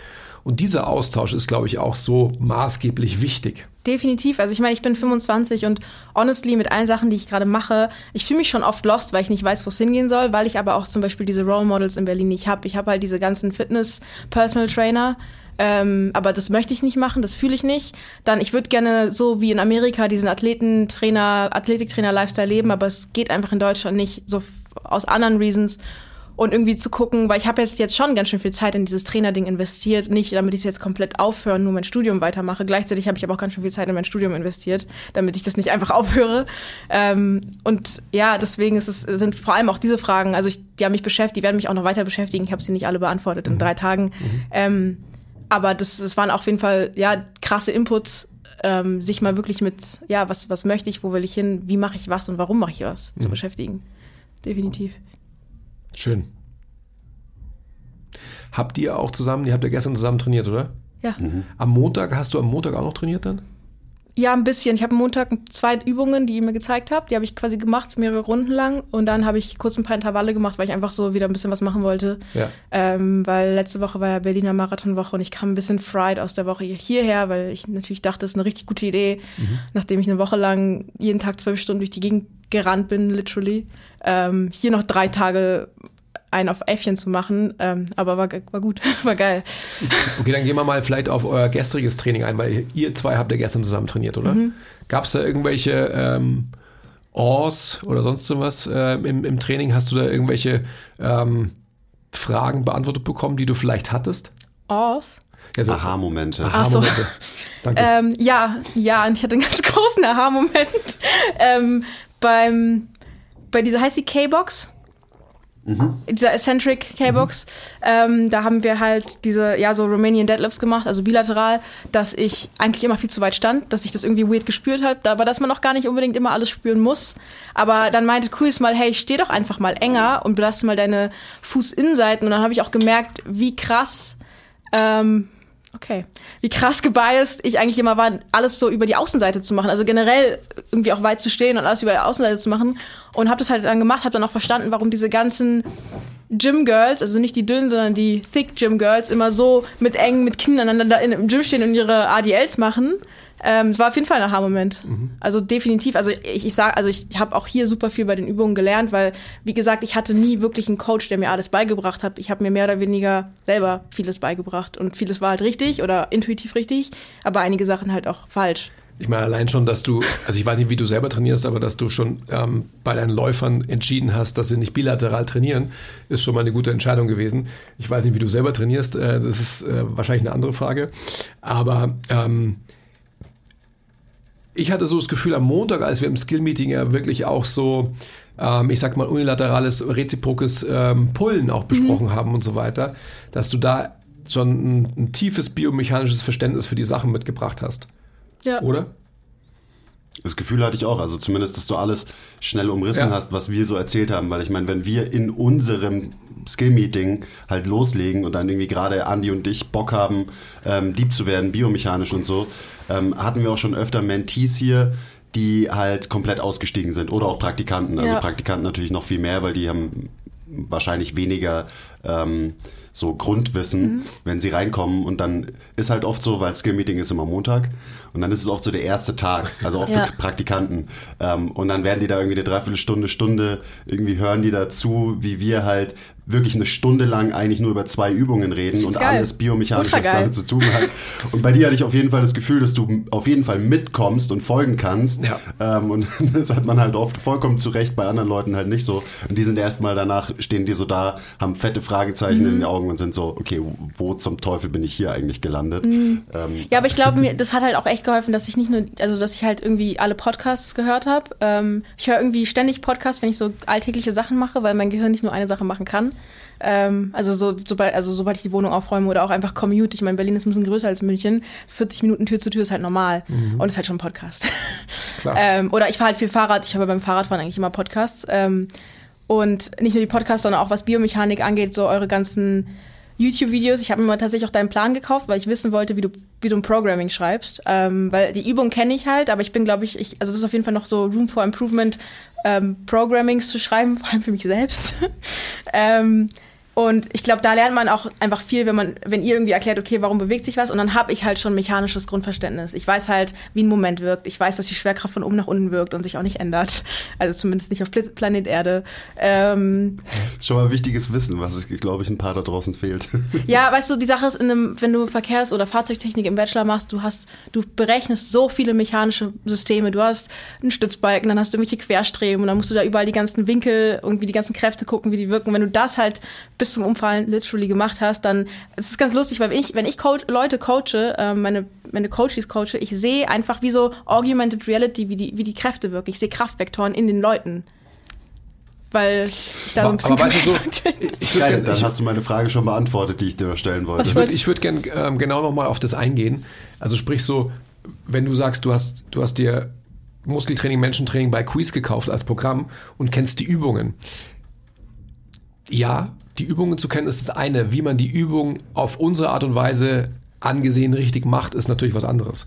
Und dieser Austausch ist, glaube ich, auch so maßgeblich wichtig. Definitiv. Also ich meine, ich bin 25 und honestly mit allen Sachen, die ich gerade mache, ich fühle mich schon oft lost, weil ich nicht weiß, wo es hingehen soll, weil ich aber auch zum Beispiel diese Role Models in Berlin nicht habe. Ich habe halt diese ganzen Fitness-Personal Trainer. Ähm, aber das möchte ich nicht machen, das fühle ich nicht. Dann, ich würde gerne so wie in Amerika diesen Athletentrainer, Athletiktrainer-Lifestyle leben, aber es geht einfach in Deutschland nicht, so aus anderen Reasons und irgendwie zu gucken, weil ich habe jetzt jetzt schon ganz schön viel Zeit in dieses Trainerding investiert, nicht damit ich es jetzt komplett aufhöre, nur mein Studium weitermache. Gleichzeitig habe ich aber auch ganz schön viel Zeit in mein Studium investiert, damit ich das nicht einfach aufhöre. Ähm, und ja, deswegen ist es, sind vor allem auch diese Fragen, also ich, die haben mich beschäftigt, die werden mich auch noch weiter beschäftigen. Ich habe sie nicht alle beantwortet in mhm. drei Tagen. Mhm. Ähm, aber das, das waren auf jeden Fall ja krasse Inputs, ähm, sich mal wirklich mit, ja, was, was möchte ich, wo will ich hin, wie mache ich was und warum mache ich was mhm. zu beschäftigen. Definitiv. Schön. Habt ihr auch zusammen, ihr habt ja gestern zusammen trainiert, oder? Ja. Mhm. Am Montag, hast du am Montag auch noch trainiert dann? Ja, ein bisschen. Ich habe am Montag zwei Übungen, die ihr mir gezeigt habt. Die habe ich quasi gemacht, mehrere Runden lang. Und dann habe ich kurz ein paar Intervalle gemacht, weil ich einfach so wieder ein bisschen was machen wollte. Ja. Ähm, weil letzte Woche war ja Berliner Marathonwoche und ich kam ein bisschen fried aus der Woche hierher, weil ich natürlich dachte, das ist eine richtig gute Idee, mhm. nachdem ich eine Woche lang jeden Tag zwölf Stunden durch die Gegend gerannt bin, literally. Ähm, hier noch drei Tage einen auf Äffchen zu machen, ähm, aber war, war gut, war geil. Okay, dann gehen wir mal vielleicht auf euer gestriges Training ein, weil ihr zwei habt ja gestern zusammen trainiert, oder? Mhm. Gab es da irgendwelche ähm, Ors oder sonst was äh, im, im Training? Hast du da irgendwelche ähm, Fragen beantwortet bekommen, die du vielleicht hattest? Ors? Ja, so Aha-Momente. Aha-Momente. So. Danke. Ähm, ja, ja, und ich hatte einen ganz großen Aha-Moment ähm, beim bei dieser heißt die K-Box. Mhm. Dieser Eccentric K-Box. Mhm. Ähm, da haben wir halt diese, ja, so Romanian Deadlifts gemacht, also bilateral, dass ich eigentlich immer viel zu weit stand, dass ich das irgendwie weird gespürt habe, aber dass man auch gar nicht unbedingt immer alles spüren muss. Aber dann meinte Kuis mal, hey, steh doch einfach mal enger und belaste mal deine Fußinnenseiten. Und dann habe ich auch gemerkt, wie krass ähm, Okay. Wie krass gebiased ich eigentlich immer war, alles so über die Außenseite zu machen. Also generell irgendwie auch weit zu stehen und alles über die Außenseite zu machen. Und habe das halt dann gemacht, habe dann auch verstanden, warum diese ganzen Gym Girls, also nicht die dünnen, sondern die thick Gym Girls, immer so mit eng, mit Kinn aneinander im Gym stehen und ihre ADLs machen. Ähm, es war auf jeden Fall ein Aha-Moment. Mhm. Also definitiv. Also ich, ich sag, also ich habe auch hier super viel bei den Übungen gelernt, weil wie gesagt, ich hatte nie wirklich einen Coach, der mir alles beigebracht hat. Ich habe mir mehr oder weniger selber vieles beigebracht und vieles war halt richtig oder intuitiv richtig, aber einige Sachen halt auch falsch. Ich meine, allein schon, dass du, also ich weiß nicht, wie du selber trainierst, aber dass du schon ähm, bei deinen Läufern entschieden hast, dass sie nicht bilateral trainieren, ist schon mal eine gute Entscheidung gewesen. Ich weiß nicht, wie du selber trainierst, äh, das ist äh, wahrscheinlich eine andere Frage. Aber ähm, ich hatte so das Gefühl am Montag, als wir im Skill-Meeting ja wirklich auch so, ähm, ich sag mal, unilaterales, reziprokes ähm, Pullen auch besprochen mhm. haben und so weiter, dass du da schon ein, ein, tiefes biomechanisches Verständnis für die Sachen mitgebracht hast. Ja. Oder? Das Gefühl hatte ich auch, also zumindest, dass du alles schnell umrissen ja. hast, was wir so erzählt haben, weil ich meine, wenn wir in unserem Skill-Meeting halt loslegen und dann irgendwie gerade Andi und ich Bock haben, ähm, Dieb zu werden, biomechanisch und so, ähm, hatten wir auch schon öfter Mentees hier, die halt komplett ausgestiegen sind oder auch Praktikanten. Also ja. Praktikanten natürlich noch viel mehr, weil die haben wahrscheinlich weniger ähm, so Grundwissen, mhm. wenn sie reinkommen. Und dann ist halt oft so, weil Skill-Meeting ist immer Montag. Und dann ist es oft so der erste Tag, also auch ja. für Praktikanten. Ähm, und dann werden die da irgendwie eine Dreiviertelstunde, Stunde, irgendwie hören die dazu, wie wir halt wirklich eine Stunde lang eigentlich nur über zwei Übungen reden und geil. alles biomechanisch, was damit zu tun hat. Und bei dir hatte ich auf jeden Fall das Gefühl, dass du auf jeden Fall mitkommst und folgen kannst. Ja. Ähm, und das hat man halt oft vollkommen zurecht, bei anderen Leuten halt nicht so. Und die sind erstmal danach, stehen die so da, haben fette Fragezeichen mhm. in den Augen und sind so, okay, wo zum Teufel bin ich hier eigentlich gelandet? Mhm. Ähm, ja, aber ich glaube, mir, das hat halt auch echt geholfen, dass ich nicht nur, also dass ich halt irgendwie alle Podcasts gehört habe. Ähm, ich höre irgendwie ständig Podcasts, wenn ich so alltägliche Sachen mache, weil mein Gehirn nicht nur eine Sache machen kann. Ähm, also so, sobald, also sobald ich die Wohnung aufräume oder auch einfach Commute. Ich meine, Berlin ist ein bisschen größer als München. 40 Minuten Tür zu Tür ist halt normal. Mhm. Und ist halt schon ein Podcast. ähm, oder ich fahre halt viel Fahrrad. Ich habe beim Fahrradfahren eigentlich immer Podcasts. Ähm, und nicht nur die Podcasts, sondern auch was Biomechanik angeht, so eure ganzen YouTube-Videos. Ich habe mir tatsächlich auch deinen Plan gekauft, weil ich wissen wollte, wie du, wie du ein Programming schreibst. Ähm, weil die Übung kenne ich halt, aber ich bin, glaube ich, ich, also das ist auf jeden Fall noch so Room for Improvement, ähm, Programmings zu schreiben, vor allem für mich selbst. ähm, und ich glaube, da lernt man auch einfach viel, wenn man, wenn ihr irgendwie erklärt, okay, warum bewegt sich was? Und dann habe ich halt schon mechanisches Grundverständnis. Ich weiß halt, wie ein Moment wirkt. Ich weiß, dass die Schwerkraft von oben nach unten wirkt und sich auch nicht ändert. Also zumindest nicht auf Planet Erde. Ähm, das ist schon mal wichtiges Wissen, was, glaube ich, ein paar da draußen fehlt. Ja, weißt du, die Sache ist, in einem, wenn du Verkehrs- oder Fahrzeugtechnik im Bachelor machst, du hast, du berechnest so viele mechanische Systeme. Du hast einen Stützbalken, dann hast du irgendwelche Querstreben und dann musst du da überall die ganzen Winkel, irgendwie die ganzen Kräfte gucken, wie die wirken. Wenn du das halt bis bis zum Umfallen literally gemacht hast, dann es ist ganz lustig, weil wenn ich, wenn ich coach, Leute coache, äh, meine, meine Coaches coache, ich sehe einfach wie so Augmented Reality, wie die, wie die Kräfte wirken. Ich sehe Kraftvektoren in den Leuten weil ich da so ein bisschen aber weißt du, so, ich Geil, gern, dann ich, hast du meine Frage schon beantwortet, die ich dir stellen wollte. Ich würde ich würd gerne ähm, genau nochmal auf das eingehen. Also sprich so, wenn du sagst, du hast, du hast dir Muskeltraining, Menschentraining bei Quiz gekauft als Programm und kennst die Übungen. Ja, die Übungen zu kennen, ist das eine. Wie man die Übung auf unsere Art und Weise angesehen richtig macht, ist natürlich was anderes.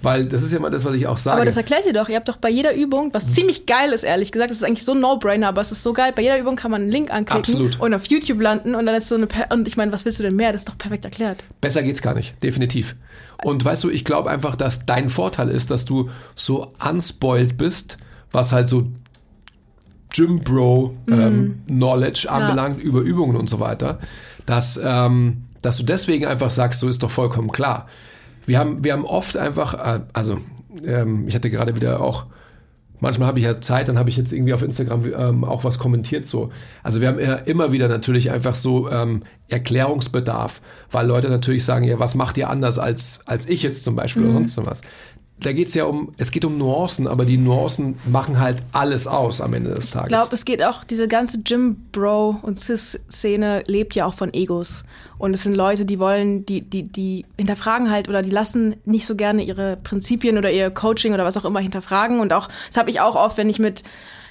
Weil das ist ja mal das, was ich auch sage. Aber das erklärt ihr doch. Ihr habt doch bei jeder Übung, was ziemlich geil ist, ehrlich gesagt, das ist eigentlich so ein No-Brainer, aber es ist so geil. Bei jeder Übung kann man einen Link anklicken Absolut. und auf YouTube landen und dann ist so eine. Per und ich meine, was willst du denn mehr? Das ist doch perfekt erklärt. Besser geht's gar nicht, definitiv. Und weißt du, ich glaube einfach, dass dein Vorteil ist, dass du so unspoiled bist, was halt so Gym Bro ähm, mhm. Knowledge anbelangt, ja. über Übungen und so weiter, dass, ähm, dass du deswegen einfach sagst, so ist doch vollkommen klar. Wir haben, wir haben oft einfach, äh, also ähm, ich hatte gerade wieder auch, manchmal habe ich ja Zeit, dann habe ich jetzt irgendwie auf Instagram ähm, auch was kommentiert so. Also wir haben ja immer wieder natürlich einfach so ähm, Erklärungsbedarf, weil Leute natürlich sagen, ja, was macht ihr anders als, als ich jetzt zum Beispiel mhm. oder sonst was da geht es ja um, es geht um Nuancen, aber die Nuancen machen halt alles aus am Ende des Tages. Ich glaube, es geht auch, diese ganze Gym-Bro- und Cis-Szene lebt ja auch von Egos. Und es sind Leute, die wollen, die, die, die hinterfragen halt oder die lassen nicht so gerne ihre Prinzipien oder ihr Coaching oder was auch immer hinterfragen. Und auch, das habe ich auch oft, wenn ich mit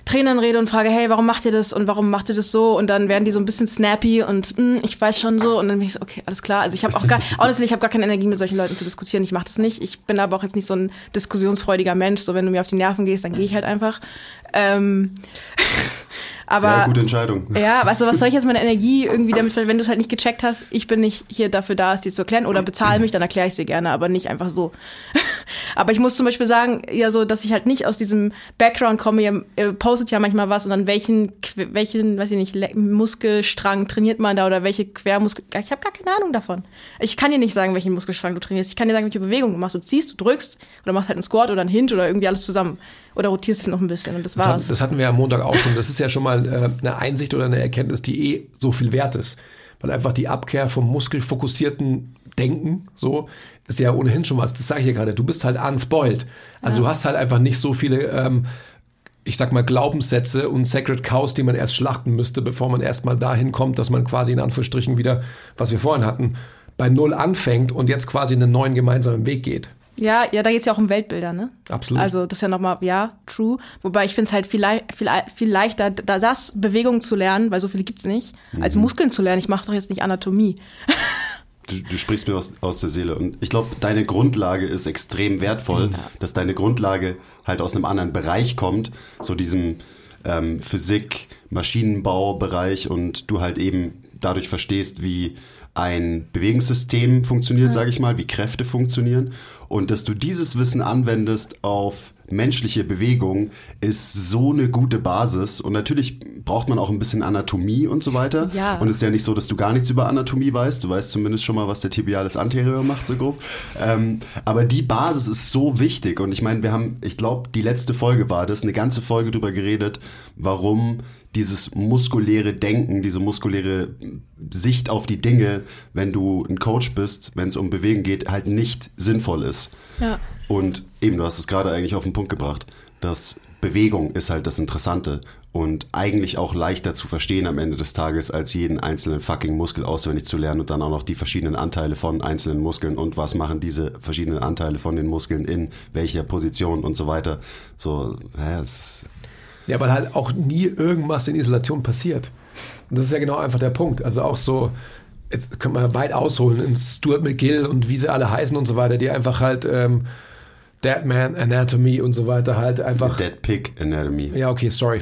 Trainern rede und frage, hey, warum macht ihr das und warum macht ihr das so? Und dann werden die so ein bisschen snappy und mm, ich weiß schon so. Und dann bin ich so, okay, alles klar. Also ich habe auch gar, honestly, ich habe gar keine Energie mit solchen Leuten zu diskutieren. Ich mache das nicht. Ich bin aber auch jetzt nicht so ein diskussionsfreudiger Mensch. So wenn du mir auf die Nerven gehst, dann gehe ich halt einfach. Ähm, aber ja, gute Entscheidung. Ja, du, was soll ich jetzt meine Energie irgendwie damit, wenn du es halt nicht gecheckt hast, ich bin nicht hier dafür da, es dir zu erklären oder bezahle mich, dann erkläre ich es dir gerne, aber nicht einfach so. aber ich muss zum Beispiel sagen, ja so, dass ich halt nicht aus diesem Background komme, ihr, ihr postet ja manchmal was und dann welchen, welchen, weiß ich nicht, Muskelstrang trainiert man da oder welche Quermuskel, ich habe gar keine Ahnung davon. Ich kann dir nicht sagen, welchen Muskelstrang du trainierst. Ich kann dir sagen, welche Bewegung du machst. Du ziehst, du drückst oder machst halt einen Squat oder einen Hinge oder irgendwie alles zusammen oder rotierst du noch ein bisschen und das, das war's. Hat, das hatten wir ja am Montag auch schon. Das ist ja schon mal äh, eine Einsicht oder eine Erkenntnis, die eh so viel wert ist. Weil einfach die Abkehr vom muskelfokussierten Denken, so, ist ja ohnehin schon was. Das sage ich ja gerade. Du bist halt unspoiled. Also ja. du hast halt einfach nicht so viele, ähm, ich sag mal, Glaubenssätze und Sacred Cows, die man erst schlachten müsste, bevor man erstmal dahin kommt, dass man quasi in Anführungsstrichen wieder, was wir vorhin hatten, bei Null anfängt und jetzt quasi einen neuen gemeinsamen Weg geht. Ja, ja, da geht's ja auch um Weltbilder, ne? Absolut. Also das ist ja nochmal, ja, true. Wobei ich finde es halt viel, viel, viel leichter, da das Bewegungen zu lernen, weil so viele gibt's nicht, mhm. als Muskeln zu lernen. Ich mache doch jetzt nicht Anatomie. Du, du, sprichst mir aus, aus der Seele. Und ich glaube, deine Grundlage ist extrem wertvoll, ja. dass deine Grundlage halt aus einem anderen Bereich kommt, so diesem ähm, Physik, Maschinenbaubereich und du halt eben dadurch verstehst, wie ein Bewegungssystem funktioniert, ja. sage ich mal, wie Kräfte funktionieren und dass du dieses Wissen anwendest auf menschliche Bewegung ist so eine gute Basis. Und natürlich braucht man auch ein bisschen Anatomie und so weiter. Ja. Und es ist ja nicht so, dass du gar nichts über Anatomie weißt. Du weißt zumindest schon mal, was der Tibialis anterior macht, so grob. Ähm, aber die Basis ist so wichtig. Und ich meine, wir haben, ich glaube, die letzte Folge war das, eine ganze Folge drüber geredet, warum dieses muskuläre Denken, diese muskuläre Sicht auf die Dinge, wenn du ein Coach bist, wenn es um Bewegen geht, halt nicht sinnvoll ist. Ja. Und eben, du hast es gerade eigentlich auf den Punkt gebracht, dass Bewegung ist halt das Interessante und eigentlich auch leichter zu verstehen am Ende des Tages, als jeden einzelnen fucking Muskel auswendig zu lernen und dann auch noch die verschiedenen Anteile von einzelnen Muskeln und was machen diese verschiedenen Anteile von den Muskeln in welcher Position und so weiter. So, ja, es ja, weil halt auch nie irgendwas in Isolation passiert. Und das ist ja genau einfach der Punkt. Also auch so, jetzt können wir weit ausholen, in Stuart McGill und wie sie alle heißen und so weiter, die einfach halt ähm, Deadman Anatomy und so weiter halt einfach. Dead Pig Anatomy. Ja, okay, sorry.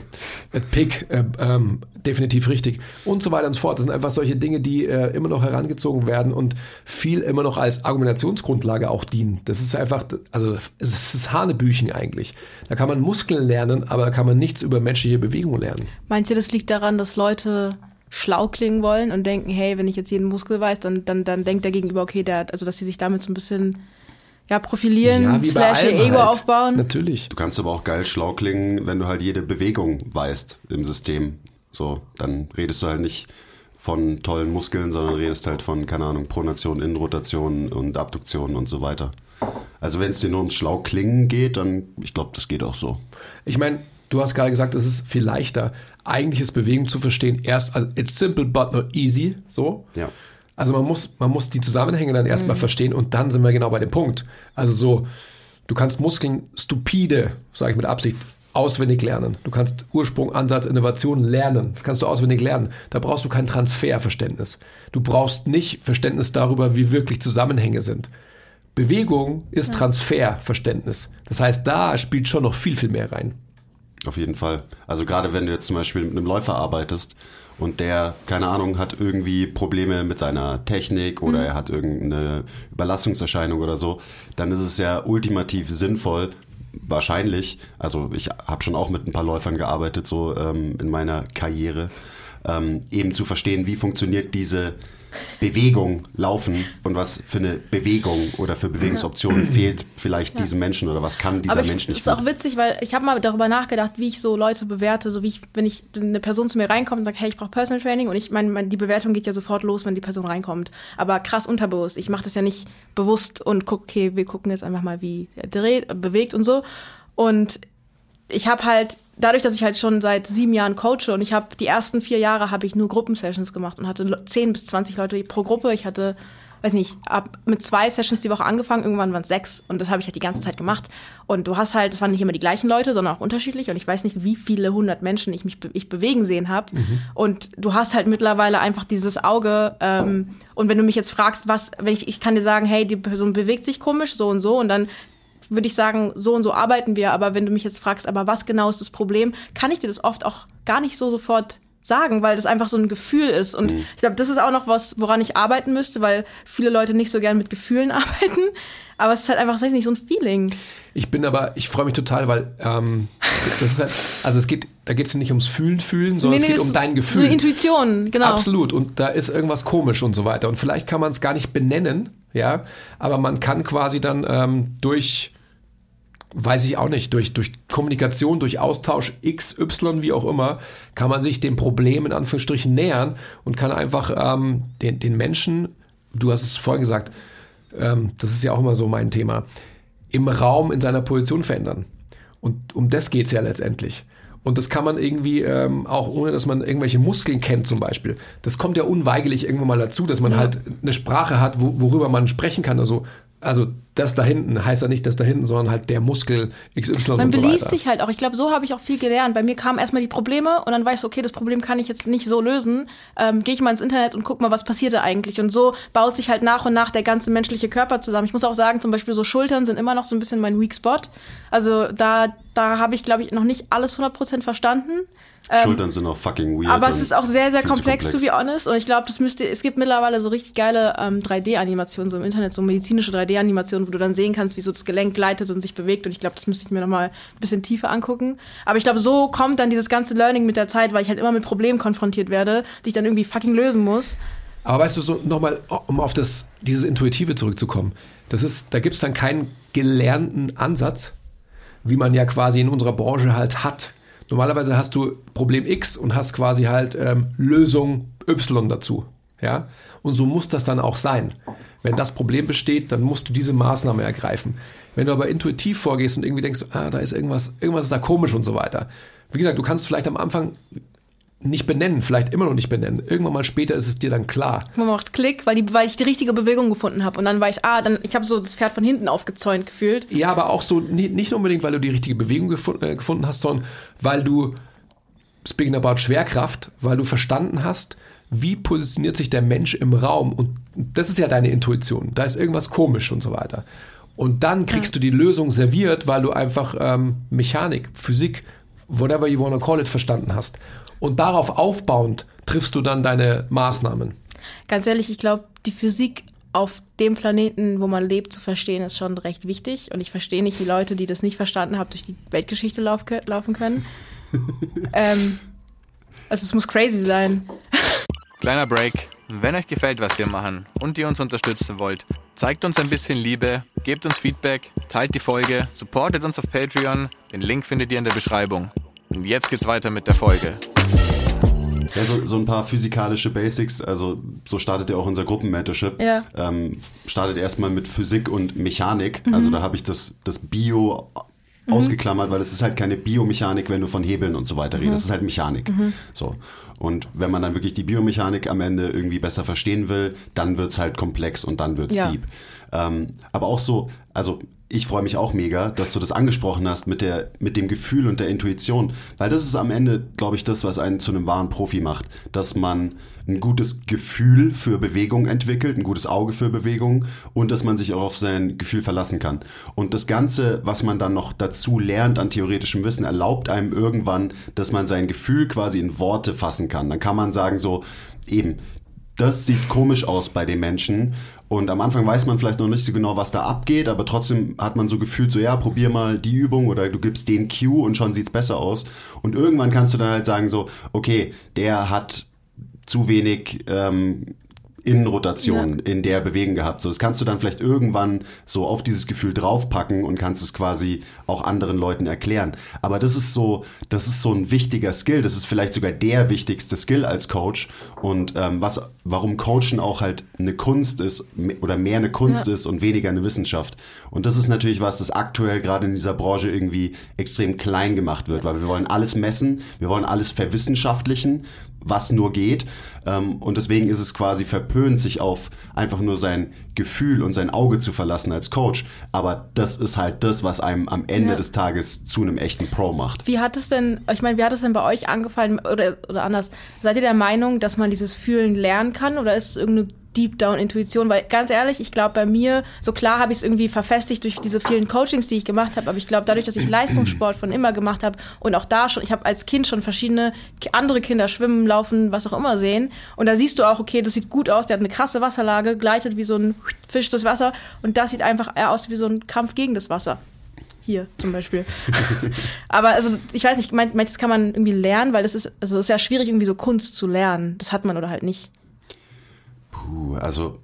Dead Pig, äh, ähm, definitiv richtig. Und so weiter und so fort. Das sind einfach solche Dinge, die äh, immer noch herangezogen werden und viel immer noch als Argumentationsgrundlage auch dienen. Das ist einfach, also es ist Hanebüchen eigentlich. Da kann man Muskeln lernen, aber da kann man nichts über menschliche Bewegung lernen. Meint ihr, das liegt daran, dass Leute schlau klingen wollen und denken, hey, wenn ich jetzt jeden Muskel weiß, dann, dann, dann denkt der Gegenüber, okay, der, also dass sie sich damit so ein bisschen ja, profilieren, ja, slash ihr Ego halt. aufbauen. Natürlich. Du kannst aber auch geil schlau klingen, wenn du halt jede Bewegung weißt im System. So, dann redest du halt nicht von tollen Muskeln, sondern redest halt von, keine Ahnung, Pronation, Innenrotation und Abduktion und so weiter. Also wenn es dir nur ums schlau klingen geht, dann, ich glaube, das geht auch so. Ich meine, du hast gerade gesagt, es ist viel leichter, eigentliches Bewegung zu verstehen. Erst, also it's simple but not easy, so. Ja. Also man muss, man muss die Zusammenhänge dann erstmal mhm. verstehen und dann sind wir genau bei dem Punkt. Also so, du kannst Muskeln stupide, sage ich mit Absicht, auswendig lernen. Du kannst Ursprung, Ansatz, Innovation lernen. Das kannst du auswendig lernen. Da brauchst du kein Transferverständnis. Du brauchst nicht Verständnis darüber, wie wirklich Zusammenhänge sind. Bewegung ist ja. Transferverständnis. Das heißt, da spielt schon noch viel, viel mehr rein. Auf jeden Fall. Also gerade wenn du jetzt zum Beispiel mit einem Läufer arbeitest und der, keine Ahnung, hat irgendwie Probleme mit seiner Technik oder mhm. er hat irgendeine Überlastungserscheinung oder so, dann ist es ja ultimativ sinnvoll, wahrscheinlich, also ich habe schon auch mit ein paar Läufern gearbeitet, so ähm, in meiner Karriere, ähm, eben zu verstehen, wie funktioniert diese Bewegung laufen und was für eine Bewegung oder für Bewegungsoptionen ja. fehlt vielleicht ja. diesem Menschen oder was kann dieser ich, Mensch nicht. Das ist auch witzig, weil ich habe mal darüber nachgedacht, wie ich so Leute bewerte, so wie ich, wenn ich eine Person zu mir reinkommt und sagt, hey, ich brauche Personal Training und ich meine, mein, die Bewertung geht ja sofort los, wenn die Person reinkommt. Aber krass unterbewusst. Ich mache das ja nicht bewusst und guck, okay, wir gucken jetzt einfach mal, wie er dreht, bewegt und so. Und ich habe halt dadurch, dass ich halt schon seit sieben Jahren coache und ich habe die ersten vier Jahre habe ich nur Gruppensessions gemacht und hatte zehn bis zwanzig Leute pro Gruppe. Ich hatte, weiß nicht, ab mit zwei Sessions die Woche angefangen, irgendwann waren es sechs und das habe ich halt die ganze Zeit gemacht. Und du hast halt, das waren nicht immer die gleichen Leute, sondern auch unterschiedlich und ich weiß nicht, wie viele hundert Menschen ich mich ich bewegen sehen habe. Mhm. Und du hast halt mittlerweile einfach dieses Auge ähm, und wenn du mich jetzt fragst, was, wenn ich, ich kann dir sagen, hey, die Person bewegt sich komisch, so und so und dann würde ich sagen, so und so arbeiten wir. Aber wenn du mich jetzt fragst, aber was genau ist das Problem, kann ich dir das oft auch gar nicht so sofort sagen, weil das einfach so ein Gefühl ist. Und mhm. ich glaube, das ist auch noch was, woran ich arbeiten müsste, weil viele Leute nicht so gern mit Gefühlen arbeiten. Aber es ist halt einfach, das heißt nicht, so ein Feeling. Ich bin aber, ich freue mich total, weil ähm, das ist halt, also es geht, da geht es nicht ums Fühlen, Fühlen, sondern nee, nee, es geht um dein Gefühl. So Intuition, genau. Absolut. Und da ist irgendwas komisch und so weiter. Und vielleicht kann man es gar nicht benennen, ja, aber man kann quasi dann ähm, durch weiß ich auch nicht, durch, durch Kommunikation, durch Austausch X, Y, wie auch immer, kann man sich dem Problem in Anführungsstrichen nähern und kann einfach ähm, den, den Menschen, du hast es vorhin gesagt, ähm, das ist ja auch immer so mein Thema, im Raum in seiner Position verändern. Und um das geht es ja letztendlich. Und das kann man irgendwie ähm, auch ohne, dass man irgendwelche Muskeln kennt zum Beispiel. Das kommt ja unweigerlich irgendwann mal dazu, dass man ja. halt eine Sprache hat, wo, worüber man sprechen kann. Also, also das da hinten heißt ja nicht das da hinten, sondern halt der Muskel XY Man und so weiter. sich halt auch. Ich glaube, so habe ich auch viel gelernt. Bei mir kamen erstmal die Probleme und dann weißt du, okay, das Problem kann ich jetzt nicht so lösen. Ähm, Gehe ich mal ins Internet und guck mal, was passiert da eigentlich. Und so baut sich halt nach und nach der ganze menschliche Körper zusammen. Ich muss auch sagen, zum Beispiel so Schultern sind immer noch so ein bisschen mein Weak Spot. Also da, da habe ich, glaube ich, noch nicht alles 100% verstanden. Schultern sind auch fucking weird. Ähm, Aber es ist auch sehr, sehr zu komplex, to be honest. Und ich glaube, das müsste, es gibt mittlerweile so richtig geile ähm, 3D-Animationen so im Internet, so medizinische 3D-Animationen, wo du dann sehen kannst, wie so das Gelenk gleitet und sich bewegt. Und ich glaube, das müsste ich mir nochmal ein bisschen tiefer angucken. Aber ich glaube, so kommt dann dieses ganze Learning mit der Zeit, weil ich halt immer mit Problemen konfrontiert werde, die ich dann irgendwie fucking lösen muss. Aber weißt du, so nochmal, um auf das, dieses Intuitive zurückzukommen, das ist, da gibt es dann keinen gelernten Ansatz, wie man ja quasi in unserer Branche halt hat. Normalerweise hast du Problem X und hast quasi halt ähm, Lösung Y dazu. Ja? Und so muss das dann auch sein. Wenn das Problem besteht, dann musst du diese Maßnahme ergreifen. Wenn du aber intuitiv vorgehst und irgendwie denkst, ah, da ist irgendwas, irgendwas ist da komisch und so weiter. Wie gesagt, du kannst vielleicht am Anfang nicht benennen, vielleicht immer noch nicht benennen. Irgendwann mal später ist es dir dann klar. Man macht Klick, weil, die, weil ich die richtige Bewegung gefunden habe. Und dann war ich, ah, dann, ich habe so das Pferd von hinten aufgezäunt gefühlt. Ja, aber auch so nicht, nicht unbedingt, weil du die richtige Bewegung gefu äh, gefunden hast, sondern weil du, speaking about Schwerkraft, weil du verstanden hast, wie positioniert sich der Mensch im Raum. Und das ist ja deine Intuition. Da ist irgendwas komisch und so weiter. Und dann kriegst du die Lösung serviert, weil du einfach ähm, Mechanik, Physik, whatever you wanna call it, verstanden hast. Und darauf aufbauend triffst du dann deine Maßnahmen. Ganz ehrlich, ich glaube, die Physik auf dem Planeten, wo man lebt, zu verstehen, ist schon recht wichtig. Und ich verstehe nicht, wie Leute, die das nicht verstanden haben, durch die Weltgeschichte lauf laufen können. ähm, also es muss crazy sein. Kleiner Break. Wenn euch gefällt, was wir machen und ihr uns unterstützen wollt, zeigt uns ein bisschen Liebe, gebt uns Feedback, teilt die Folge, supportet uns auf Patreon. Den Link findet ihr in der Beschreibung. Und jetzt geht's weiter mit der Folge. Ja, so, so ein paar physikalische Basics, also so startet ja auch unser Gruppenmentorship. Ja. Ähm, startet erstmal mit Physik und Mechanik. Also da habe ich das, das Bio ausgeklammert, weil es ist halt keine Biomechanik, wenn du von Hebeln und so weiter redest. Es ist halt Mechanik. So. Und wenn man dann wirklich die Biomechanik am Ende irgendwie besser verstehen will, dann wird's halt komplex und dann wird's Ja. deep. Ähm, aber auch so, also ich freue mich auch mega, dass du das angesprochen hast mit der, mit dem Gefühl und der Intuition, weil das ist am Ende, glaube ich, das, was einen zu einem wahren Profi macht, dass man ein gutes Gefühl für Bewegung entwickelt, ein gutes Auge für Bewegung und dass man sich auch auf sein Gefühl verlassen kann. Und das Ganze, was man dann noch dazu lernt an theoretischem Wissen, erlaubt einem irgendwann, dass man sein Gefühl quasi in Worte fassen kann. Dann kann man sagen so, eben, das sieht komisch aus bei den Menschen. Und am Anfang weiß man vielleicht noch nicht so genau, was da abgeht, aber trotzdem hat man so gefühlt, so ja, probier mal die Übung oder du gibst den Cue und schon sieht's besser aus. Und irgendwann kannst du dann halt sagen, so, okay, der hat zu wenig ähm, Innenrotation in der Bewegung gehabt. So, das kannst du dann vielleicht irgendwann so auf dieses Gefühl draufpacken und kannst es quasi auch anderen Leuten erklären. Aber das ist so, das ist so ein wichtiger Skill. Das ist vielleicht sogar der wichtigste Skill als Coach. Und ähm, was, warum Coachen auch halt eine Kunst ist oder mehr eine Kunst Ja. ist und weniger eine Wissenschaft. Und das ist natürlich was, das aktuell gerade in dieser Branche irgendwie extrem klein gemacht wird, weil wir wollen alles messen, wir wollen alles verwissenschaftlichen, was nur geht. Ähm, und deswegen ist es quasi verpönt, sich auf einfach nur sein Gefühl und sein Auge zu verlassen als Coach. Aber das ist halt das, was einem am Ende Ja. des Tages zu einem echten Pro macht. Wie hat es denn, ich meine, wie hat es denn bei euch angefallen oder, oder anders? Seid ihr der Meinung, dass man dieses Fühlen lernen kann oder ist es irgendeine Deep Down Intuition? Weil ganz ehrlich, ich glaube bei mir, so klar habe ich es irgendwie verfestigt durch diese vielen Coachings, die ich gemacht habe, aber ich glaube dadurch, dass ich Leistungssport von immer gemacht habe und auch da schon, ich habe als Kind schon verschiedene andere Kinder schwimmen, laufen, was auch immer sehen und da siehst du auch, okay, das sieht gut aus, der hat eine krasse Wasserlage, gleitet wie so ein Fisch durchs Wasser und das sieht einfach eher aus wie so ein Kampf gegen das Wasser. Hier zum Beispiel. Aber also ich weiß nicht, das kann man irgendwie lernen, weil das ist, also es ist ja schwierig, irgendwie so Kunst zu lernen. Das hat man oder halt nicht. Puh, also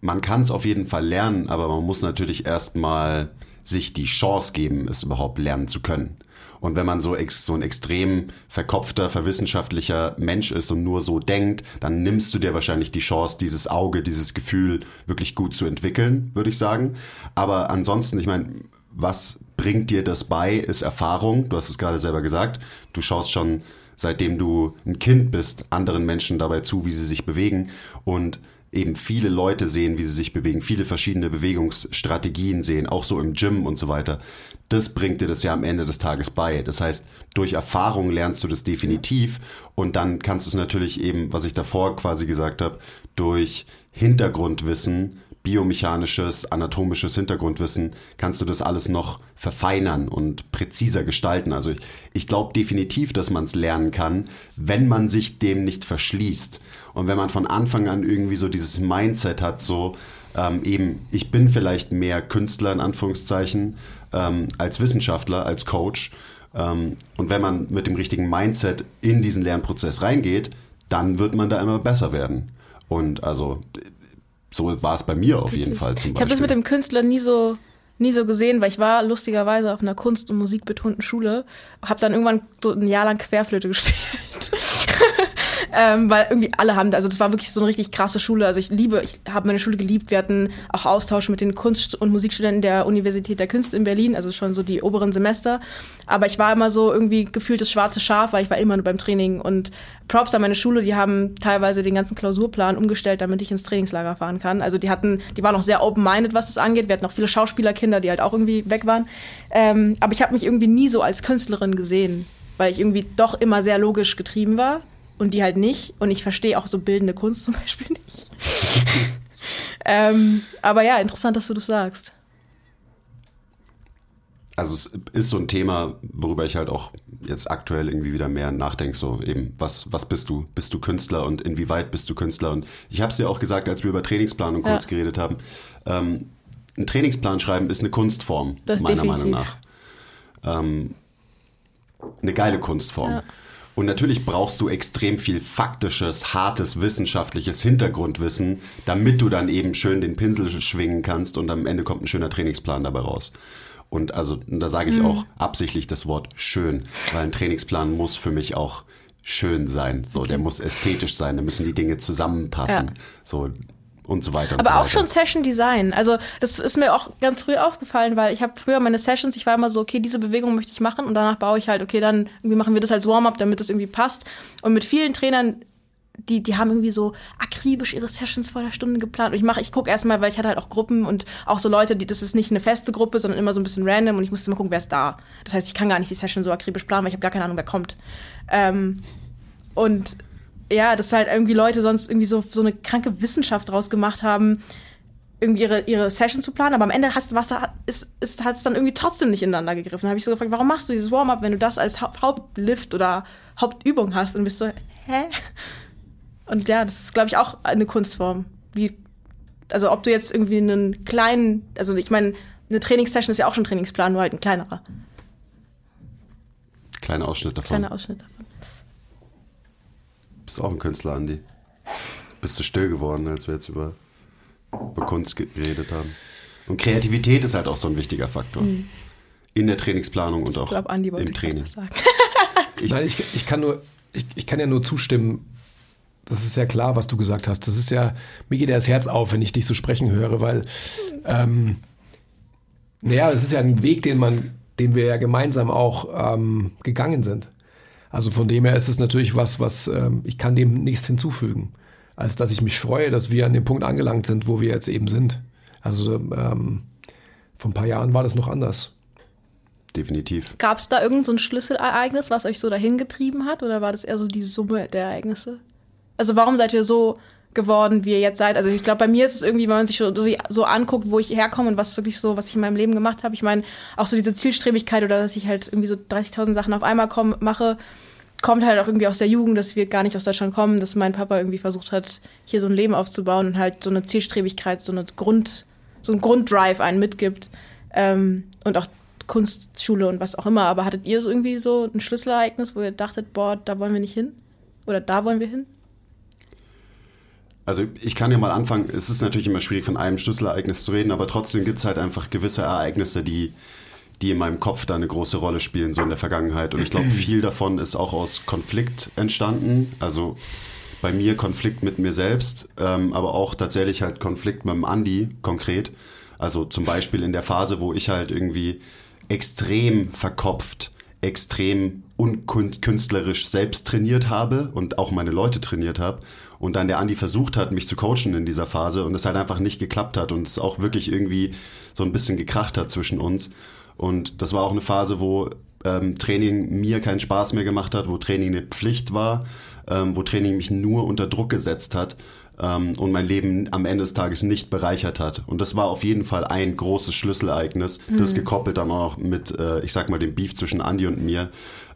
man kann es auf jeden Fall lernen, aber man muss natürlich erstmal sich die Chance geben, es überhaupt lernen zu können. Und wenn man so, ex, so ein extrem verkopfter, verwissenschaftlicher Mensch ist und nur so denkt, dann nimmst du dir wahrscheinlich die Chance, dieses Auge, dieses Gefühl wirklich gut zu entwickeln, würde ich sagen. Aber ansonsten, ich meine, was bringt dir das bei, ist Erfahrung. Du hast es gerade selber gesagt. Du schaust schon, seitdem du ein Kind bist, anderen Menschen dabei zu, wie sie sich bewegen. Und eben viele Leute sehen, wie sie sich bewegen, viele verschiedene Bewegungsstrategien sehen, auch so im Gym und so weiter. Das bringt dir das ja am Ende des Tages bei. Das heißt, durch Erfahrung lernst du das definitiv und dann kannst du es natürlich eben, was ich davor quasi gesagt habe, durch Hintergrundwissen biomechanisches, anatomisches Hintergrundwissen, kannst du das alles noch verfeinern und präziser gestalten. Also ich, ich glaube definitiv, dass man es lernen kann, wenn man sich dem nicht verschließt. Und wenn man von Anfang an irgendwie so dieses Mindset hat, so ähm, eben, ich bin vielleicht mehr Künstler in Anführungszeichen ähm, als Wissenschaftler, als Coach. Ähm, und wenn man mit dem richtigen Mindset in diesen Lernprozess reingeht, dann wird man da immer besser werden. Und also so war es bei mir auf jeden Fall zum Beispiel. Ich habe das mit dem Künstler nie so nie so gesehen, weil ich war lustigerweise auf einer Kunst- und Musikbetonten Schule, habe dann irgendwann so ein Jahr lang Querflöte gespielt ähm, weil irgendwie alle haben, also das war wirklich so eine richtig krasse Schule. Also ich liebe, ich habe meine Schule geliebt. Wir hatten auch Austausch mit den Kunst- und Musikstudenten der Universität der Künste in Berlin, also schon so die oberen Semester. Aber ich war immer so irgendwie gefühlt das schwarze Schaf, weil ich war immer nur beim Training und Props an meine Schule, die haben teilweise den ganzen Klausurplan umgestellt, damit ich ins Trainingslager fahren kann. Also die hatten, die waren auch sehr open-minded, was das angeht. Wir hatten auch viele Schauspielerkinder, die halt auch irgendwie weg waren. Ähm, aber ich habe mich irgendwie nie so als Künstlerin gesehen, weil ich irgendwie doch immer sehr logisch getrieben war und die halt nicht. Und ich verstehe auch so bildende Kunst zum Beispiel nicht. ähm, aber ja, interessant, dass du das sagst. Also es ist so ein Thema, worüber ich halt auch jetzt aktuell irgendwie wieder mehr nachdenke, so eben, was, was bist du? Bist du Künstler und inwieweit bist du Künstler? Und ich habe es dir auch gesagt, als wir über Trainingsplan und Kunst ja. geredet haben, ähm, ein Trainingsplan schreiben ist eine Kunstform, das meiner definitiv. Meinung nach. Ähm, eine geile Kunstform. Ja. Und natürlich brauchst du extrem viel faktisches, hartes, wissenschaftliches Hintergrundwissen, damit du dann eben schön den Pinsel schwingen kannst und am Ende kommt ein schöner Trainingsplan dabei raus. Und also, da sage ich mhm. auch absichtlich das Wort schön, weil ein Trainingsplan muss für mich auch schön sein. So, okay. der muss ästhetisch sein, da müssen die Dinge zusammenpassen. Ja. So, und so weiter. Aber so auch schon Session Design. Also das ist mir auch ganz früh aufgefallen, weil ich habe früher meine Sessions, ich war immer so, okay, diese Bewegung möchte ich machen und danach baue ich halt, okay, dann irgendwie machen wir das als Warm-up, damit das irgendwie passt. Und mit vielen Trainern die, die haben irgendwie so akribisch ihre Sessions vor der Stunde geplant. Und ich mache, ich gucke erstmal, weil ich hatte halt auch Gruppen und auch so Leute, die, das ist nicht eine feste Gruppe, sondern immer so ein bisschen random und ich musste mal gucken, wer ist da. Das heißt, ich kann gar nicht die Session so akribisch planen, weil ich habe gar keine Ahnung, wer kommt. Ähm, und ja, dass halt irgendwie Leute sonst irgendwie so, so eine kranke Wissenschaft draus gemacht haben, irgendwie ihre, ihre Session zu planen, aber am Ende hast was ist, ist hat es dann irgendwie trotzdem nicht ineinander gegriffen. Da habe ich so gefragt, warum machst du dieses Warm-up, wenn du das als Haupt Hauptlift oder Hauptübung hast und bist so, hä? Und ja, das ist glaube ich auch eine Kunstform, wie also ob du jetzt irgendwie einen kleinen, also ich meine, eine Trainingssession ist ja auch schon ein Trainingsplan, nur halt ein kleinerer. Kleiner Ausschnitt davon. Kleiner Ausschnitt davon. Bist auch ein Künstler, Andi. Bist du still geworden, als wir jetzt über, über Kunst geredet haben. Und Kreativität ist halt auch so ein wichtiger Faktor. Mhm. In der Trainingsplanung und auch ich glaub, Andi im Training. Sagen. ich, Nein, ich, ich, kann nur, ich, ich kann ja nur zustimmen. Das ist ja klar, was du gesagt hast. Das ist ja, mir geht ja das Herz auf, wenn ich dich so sprechen höre, weil, ähm, naja, es ist ja ein Weg, den man, den wir ja gemeinsam auch ähm, gegangen sind. Also von dem her ist es natürlich was, was ähm, ich kann dem nichts hinzufügen, als dass ich mich freue, dass wir an dem Punkt angelangt sind, wo wir jetzt eben sind. Also ähm, vor ein paar Jahren war das noch anders. Definitiv. Gab es da irgendein so ein Schlüsselereignis, was euch so dahin getrieben hat, oder war das eher so die Summe der Ereignisse? Also warum seid ihr so geworden, wie ihr jetzt seid. Also ich glaube, bei mir ist es irgendwie, wenn man sich so, so, anguckt, wo ich herkomme und was wirklich so, was ich in meinem Leben gemacht habe. Ich meine, auch so diese Zielstrebigkeit oder dass ich halt irgendwie so 30.000 Sachen auf einmal komm, mache, kommt halt auch irgendwie aus der Jugend, dass wir gar nicht aus Deutschland kommen, dass mein Papa irgendwie versucht hat, hier so ein Leben aufzubauen und halt so eine Zielstrebigkeit, so eine Grund, so ein Grunddrive einen mitgibt. Ähm, und auch Kunstschule und was auch immer. Aber hattet ihr so irgendwie so ein Schlüsselereignis, wo ihr dachtet, boah, da wollen wir nicht hin? Oder da wollen wir hin? Also ich kann ja mal anfangen, es ist natürlich immer schwierig von einem Schlüsselereignis zu reden, aber trotzdem gibt es halt einfach gewisse Ereignisse, die, die in meinem Kopf da eine große Rolle spielen, so in der Vergangenheit. Und ich glaube, viel davon ist auch aus Konflikt entstanden. Also bei mir Konflikt mit mir selbst, ähm, aber auch tatsächlich halt Konflikt mit dem Andi konkret. Also zum Beispiel in der Phase, wo ich halt irgendwie extrem verkopft extrem unkünstlerisch selbst trainiert habe und auch meine Leute trainiert habe. Und dann der Andi versucht hat, mich zu coachen in dieser Phase und es halt einfach nicht geklappt hat und es auch wirklich irgendwie so ein bisschen gekracht hat zwischen uns. Und das war auch eine Phase, wo ähm, Training mir keinen Spaß mehr gemacht hat, wo Training eine Pflicht war, ähm, wo Training mich nur unter Druck gesetzt hat ähm, und mein Leben am Ende des Tages nicht bereichert hat. Und das war auf jeden Fall ein großes Schlüsselereignis, mhm. das gekoppelt dann auch mit, äh, ich sag mal, dem Beef zwischen Andy und mir,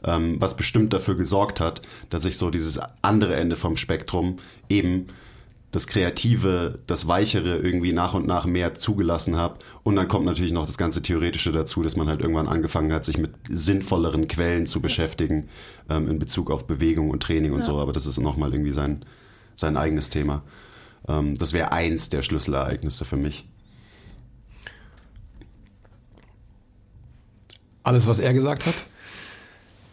ähm, was bestimmt dafür gesorgt hat, dass ich so dieses andere Ende vom Spektrum eben das Kreative, das Weichere irgendwie nach und nach mehr zugelassen habe. Und dann kommt natürlich noch das ganze Theoretische dazu, dass man halt irgendwann angefangen hat, sich mit sinnvolleren Quellen zu beschäftigen ähm, in Bezug auf Bewegung und Training und ja. so. Aber das ist nochmal irgendwie sein, sein eigenes Thema. Ähm, das wäre eins der Schlüsselereignisse für mich. Alles, was er gesagt hat?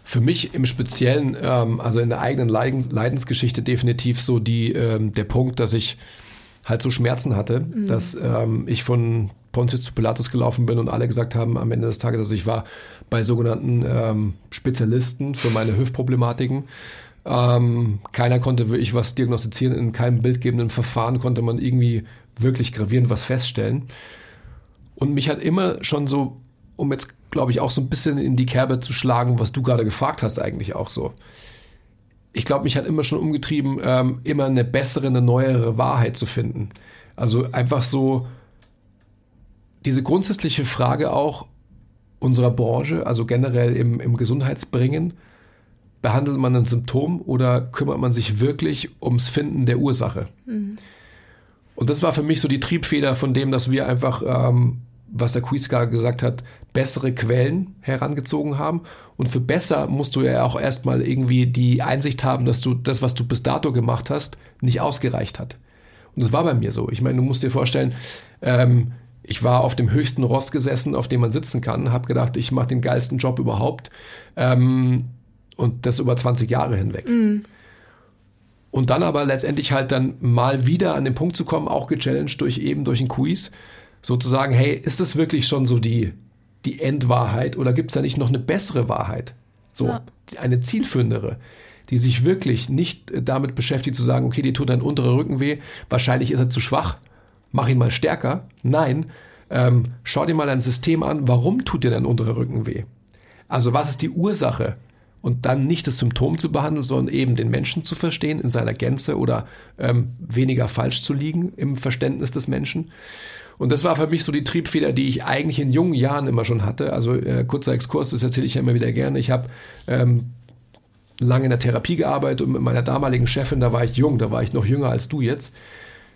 Für mich im Speziellen, ähm, also in der eigenen Leidens Leidensgeschichte definitiv so die, ähm, der Punkt, dass ich halt so Schmerzen hatte, mhm. dass ähm, ich von Pontius zu Pilatus gelaufen bin und alle gesagt haben am Ende des Tages, also ich war bei sogenannten ähm, Spezialisten für meine Hüftproblematiken. Ähm, keiner konnte wirklich was diagnostizieren, in keinem bildgebenden Verfahren konnte man irgendwie wirklich gravierend was feststellen. Und mich hat immer schon so, um jetzt glaube ich, auch so ein bisschen in die Kerbe zu schlagen, was du gerade gefragt hast, eigentlich auch so. Ich glaube, mich hat immer schon umgetrieben, ähm, immer eine bessere, eine neuere Wahrheit zu finden. Also einfach so diese grundsätzliche Frage auch unserer Branche, also generell im, im Gesundheitsbringen, behandelt man ein Symptom oder kümmert man sich wirklich ums Finden der Ursache? Mhm. Und das war für mich so die Triebfeder von dem, dass wir einfach ähm, was der Quizgar gesagt hat, bessere Quellen herangezogen haben. Und für besser musst du ja auch erstmal irgendwie die Einsicht haben, dass du das, was du bis dato gemacht hast, nicht ausgereicht hat. Und das war bei mir so. Ich meine, du musst dir vorstellen, ähm, ich war auf dem höchsten Rost gesessen, auf dem man sitzen kann, habe gedacht, ich mache den geilsten Job überhaupt. Ähm, und das über 20 Jahre hinweg. Mhm. Und dann aber letztendlich halt dann mal wieder an den Punkt zu kommen, auch gechallenged durch eben durch ein Quiz, sozusagen, hey, ist das wirklich schon so die, die Endwahrheit oder gibt es da nicht noch eine bessere Wahrheit? So, ja. eine zielführendere, die sich wirklich nicht damit beschäftigt zu sagen, okay, dir tut dein unterer Rücken weh, wahrscheinlich ist er zu schwach, mach ihn mal stärker. Nein, ähm, schau dir mal dein System an, warum tut dir dein unterer Rücken weh? Also was ist die Ursache? Und dann nicht das Symptom zu behandeln, sondern eben den Menschen zu verstehen in seiner Gänze oder ähm, weniger falsch zu liegen im Verständnis des Menschen. Und das war für mich so die Triebfeder, die ich eigentlich in jungen Jahren immer schon hatte. Also äh, kurzer Exkurs, das erzähle ich ja immer wieder gerne. Ich habe ähm, lange in der Therapie gearbeitet und mit meiner damaligen Chefin, da war ich jung, da war ich noch jünger als du jetzt.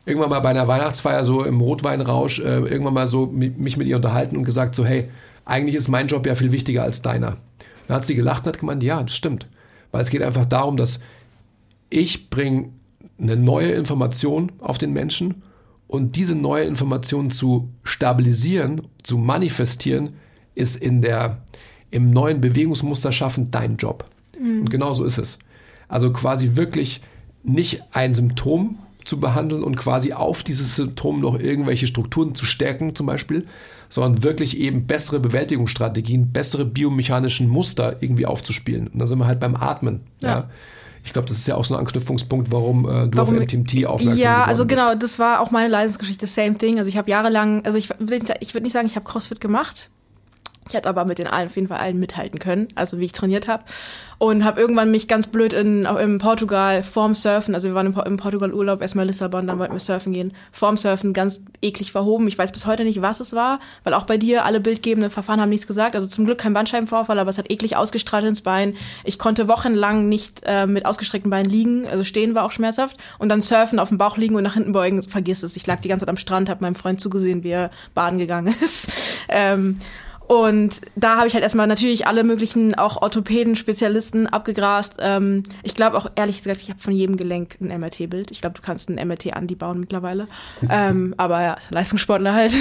Irgendwann mal bei einer Weihnachtsfeier so im Rotweinrausch, äh, irgendwann mal so mich mit ihr unterhalten und gesagt so, hey, eigentlich ist mein Job ja viel wichtiger als deiner. Da hat sie gelacht und hat gemeint, ja, das stimmt. Weil es geht einfach darum, dass ich bringe eine neue Information auf den Menschen und diese neue Information zu stabilisieren, zu manifestieren, ist in der, im neuen Bewegungsmuster schaffen dein Job. Mhm. Und genau so ist es. Also quasi wirklich nicht ein Symptom zu behandeln und quasi auf dieses Symptom noch irgendwelche Strukturen zu stärken zum Beispiel, sondern wirklich eben bessere Bewältigungsstrategien, bessere biomechanischen Muster irgendwie aufzuspielen. Und da sind wir halt beim Atmen. ja? ja? Ich glaube, das ist ja auch so ein Anknüpfungspunkt, warum äh, du warum, auf MTMT aufmerksam Ja, also genau, das war auch meine Leidensgeschichte, same thing. Also ich habe jahrelang, also ich, ich würde nicht sagen, ich habe CrossFit gemacht. Ich hätte aber mit den allen auf jeden Fall allen mithalten können, also wie ich trainiert habe und habe irgendwann mich ganz blöd in, in Portugal vorm Surfen, also wir waren im, im Portugal Urlaub, erstmal Lissabon, dann wollten wir surfen gehen, vorm Surfen ganz eklig verhoben. Ich weiß bis heute nicht, was es war, weil auch bei dir alle bildgebenden Verfahren haben nichts gesagt. Also zum Glück kein Bandscheibenvorfall, aber es hat eklig ausgestrahlt ins Bein. Ich konnte wochenlang nicht äh, mit ausgestreckten Beinen liegen, also stehen war auch schmerzhaft und dann surfen, auf dem Bauch liegen und nach hinten beugen, vergiss es. Ich lag die ganze Zeit am Strand, habe meinem Freund zugesehen, wie er baden gegangen ist. ähm, und da habe ich halt erstmal natürlich alle möglichen auch Orthopäden, Spezialisten abgegrast. Ähm, ich glaube auch ehrlich gesagt, ich habe von jedem Gelenk ein MRT-Bild. Ich glaube, du kannst ein MRT Andi bauen mittlerweile. ähm, aber ja, Leistungssportler halt.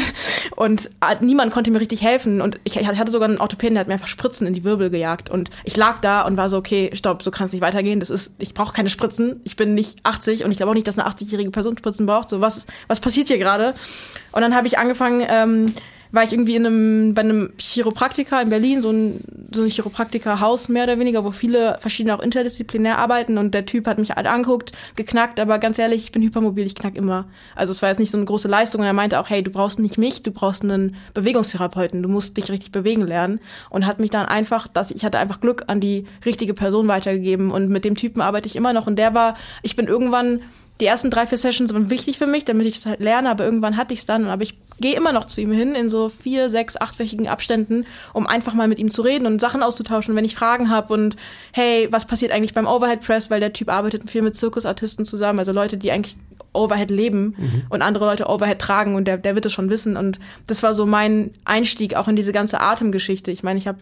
Und äh, niemand konnte mir richtig helfen. Und ich, ich hatte sogar einen Orthopäden, der hat mir einfach Spritzen in die Wirbel gejagt. Und ich lag da und war so, okay, stopp, so kann es nicht weitergehen. Das ist, ich brauche keine Spritzen. Ich bin nicht 80 und ich glaube auch nicht, dass eine 80-jährige Person Spritzen braucht. So, was, was passiert hier gerade? Und dann habe ich angefangen, ähm, war ich irgendwie in einem, bei einem Chiropraktiker in Berlin, so ein, so ein Chiropraktiker-Haus mehr oder weniger, wo viele verschiedene auch interdisziplinär arbeiten und der Typ hat mich halt anguckt, geknackt, aber ganz ehrlich, ich bin hypermobil, ich knack immer. Also es war jetzt nicht so eine große Leistung und er meinte auch, hey, du brauchst nicht mich, du brauchst einen Bewegungstherapeuten, du musst dich richtig bewegen lernen und hat mich dann einfach, dass ich hatte einfach Glück an die richtige Person weitergegeben und mit dem Typen arbeite ich immer noch und der war, ich bin irgendwann die ersten drei, vier Sessions waren wichtig für mich, damit ich das halt lerne, aber irgendwann hatte ich es dann. Aber ich gehe immer noch zu ihm hin in so vier, sechs, achtwöchigen Abständen, um einfach mal mit ihm zu reden und Sachen auszutauschen, wenn ich Fragen habe und hey, was passiert eigentlich beim Overhead Press, weil der Typ arbeitet viel mit Zirkusartisten zusammen, also Leute, die eigentlich Overhead leben mhm. und andere Leute Overhead tragen und der, der wird es schon wissen. Und das war so mein Einstieg auch in diese ganze Atemgeschichte. Ich meine, ich habe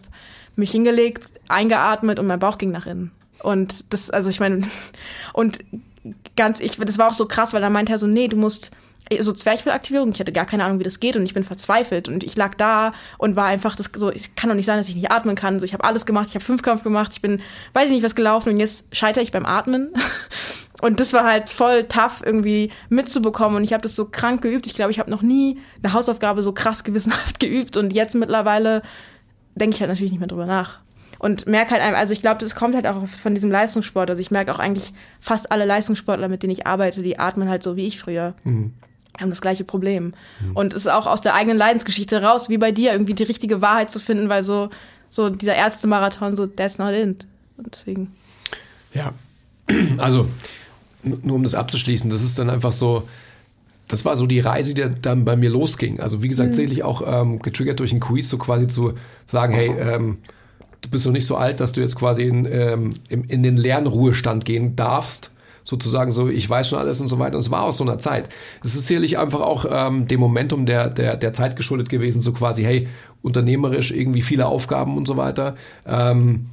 mich hingelegt, eingeatmet und mein Bauch ging nach innen. Und das, also ich meine, und ganz, ich, das war auch so krass, weil er meinte er so, nee, du musst so Zwerchfellaktivierung, ich hatte gar keine Ahnung, wie das geht und ich bin verzweifelt und ich lag da und war einfach das so, ich kann doch nicht sein, dass ich nicht atmen kann. So, ich habe alles gemacht, ich habe Fünfkampf gemacht, ich bin, weiß ich nicht, was gelaufen und jetzt scheitere ich beim Atmen. Und das war halt voll tough irgendwie mitzubekommen und ich habe das so krank geübt. Ich glaube, ich habe noch nie eine Hausaufgabe so krass gewissenhaft geübt und jetzt mittlerweile denke ich halt natürlich nicht mehr drüber nach und merke halt, also ich glaube, das kommt halt auch von diesem Leistungssport. Also ich merke auch eigentlich fast alle Leistungssportler, mit denen ich arbeite, die atmen halt so wie ich früher. Mhm. Haben das gleiche Problem. Mhm. Und es ist auch aus der eigenen Leidensgeschichte raus, wie bei dir, irgendwie die richtige Wahrheit zu finden, weil so, so dieser Ärztemarathon, so, that's not it. Und deswegen. Ja, also, nur um das abzuschließen, das ist dann einfach so, das war so die Reise, die dann bei mir losging. Also wie gesagt, mhm. sehe ich auch ähm, getriggert durch ein Quiz, so quasi zu sagen, hey, ähm, du bist noch nicht so alt, dass du jetzt quasi in, ähm, in, in den Lernruhestand gehen darfst sozusagen so, ich weiß schon alles und so weiter. Und es war aus so einer Zeit. Es ist sicherlich einfach auch ähm, dem Momentum der, der, der Zeit geschuldet gewesen, so quasi, hey, unternehmerisch irgendwie viele Aufgaben und so weiter. Ähm,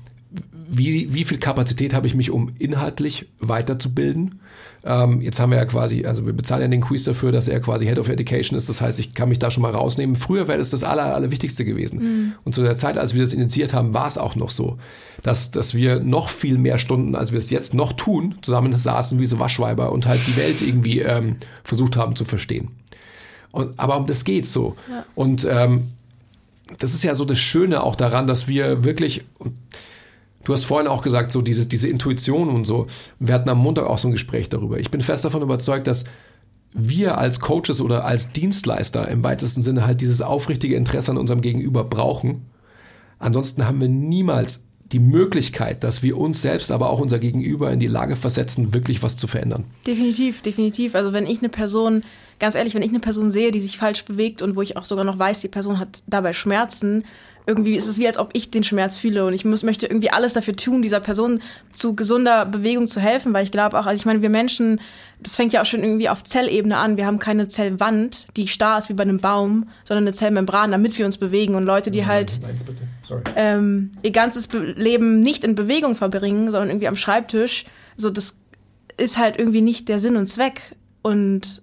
wie, wie viel Kapazität habe ich mich, um inhaltlich weiterzubilden? Ähm, jetzt haben wir ja quasi, also wir bezahlen ja den Quiz dafür, dass er quasi Head of Education ist. Das heißt, ich kann mich da schon mal rausnehmen. Früher wäre das das Aller, Allerwichtigste gewesen. Mhm. Und zu der Zeit, als wir das initiiert haben, war es auch noch so, dass, dass wir noch viel mehr Stunden, als wir es jetzt noch tun, zusammen saßen wie so Waschweiber und halt die Welt irgendwie ähm, versucht haben zu verstehen. Und, aber um das geht so. Ja. Und ähm, das ist ja so das Schöne auch daran, dass wir wirklich, Du hast vorhin auch gesagt, so diese, diese Intuition und so. Wir hatten am Montag auch so ein Gespräch darüber. Ich bin fest davon überzeugt, dass wir als Coaches oder als Dienstleister im weitesten Sinne halt dieses aufrichtige Interesse an unserem Gegenüber brauchen. Ansonsten haben wir niemals die Möglichkeit, dass wir uns selbst, aber auch unser Gegenüber in die Lage versetzen, wirklich was zu verändern. Definitiv, definitiv. Also wenn ich eine Person, ganz ehrlich, wenn ich eine Person sehe, die sich falsch bewegt und wo ich auch sogar noch weiß, die Person hat dabei Schmerzen, irgendwie ist es wie, als ob ich den Schmerz fühle und ich muss, möchte irgendwie alles dafür tun, dieser Person zu gesunder Bewegung zu helfen, weil ich glaube auch, also ich meine, wir Menschen, das fängt ja auch schon irgendwie auf Zellebene an. Wir haben keine Zellwand, die starr ist wie bei einem Baum, sondern eine Zellmembran, damit wir uns bewegen und Leute, die halt ähm, ihr ganzes Leben nicht in Bewegung verbringen, sondern irgendwie am Schreibtisch, so das ist halt irgendwie nicht der Sinn und Zweck. Und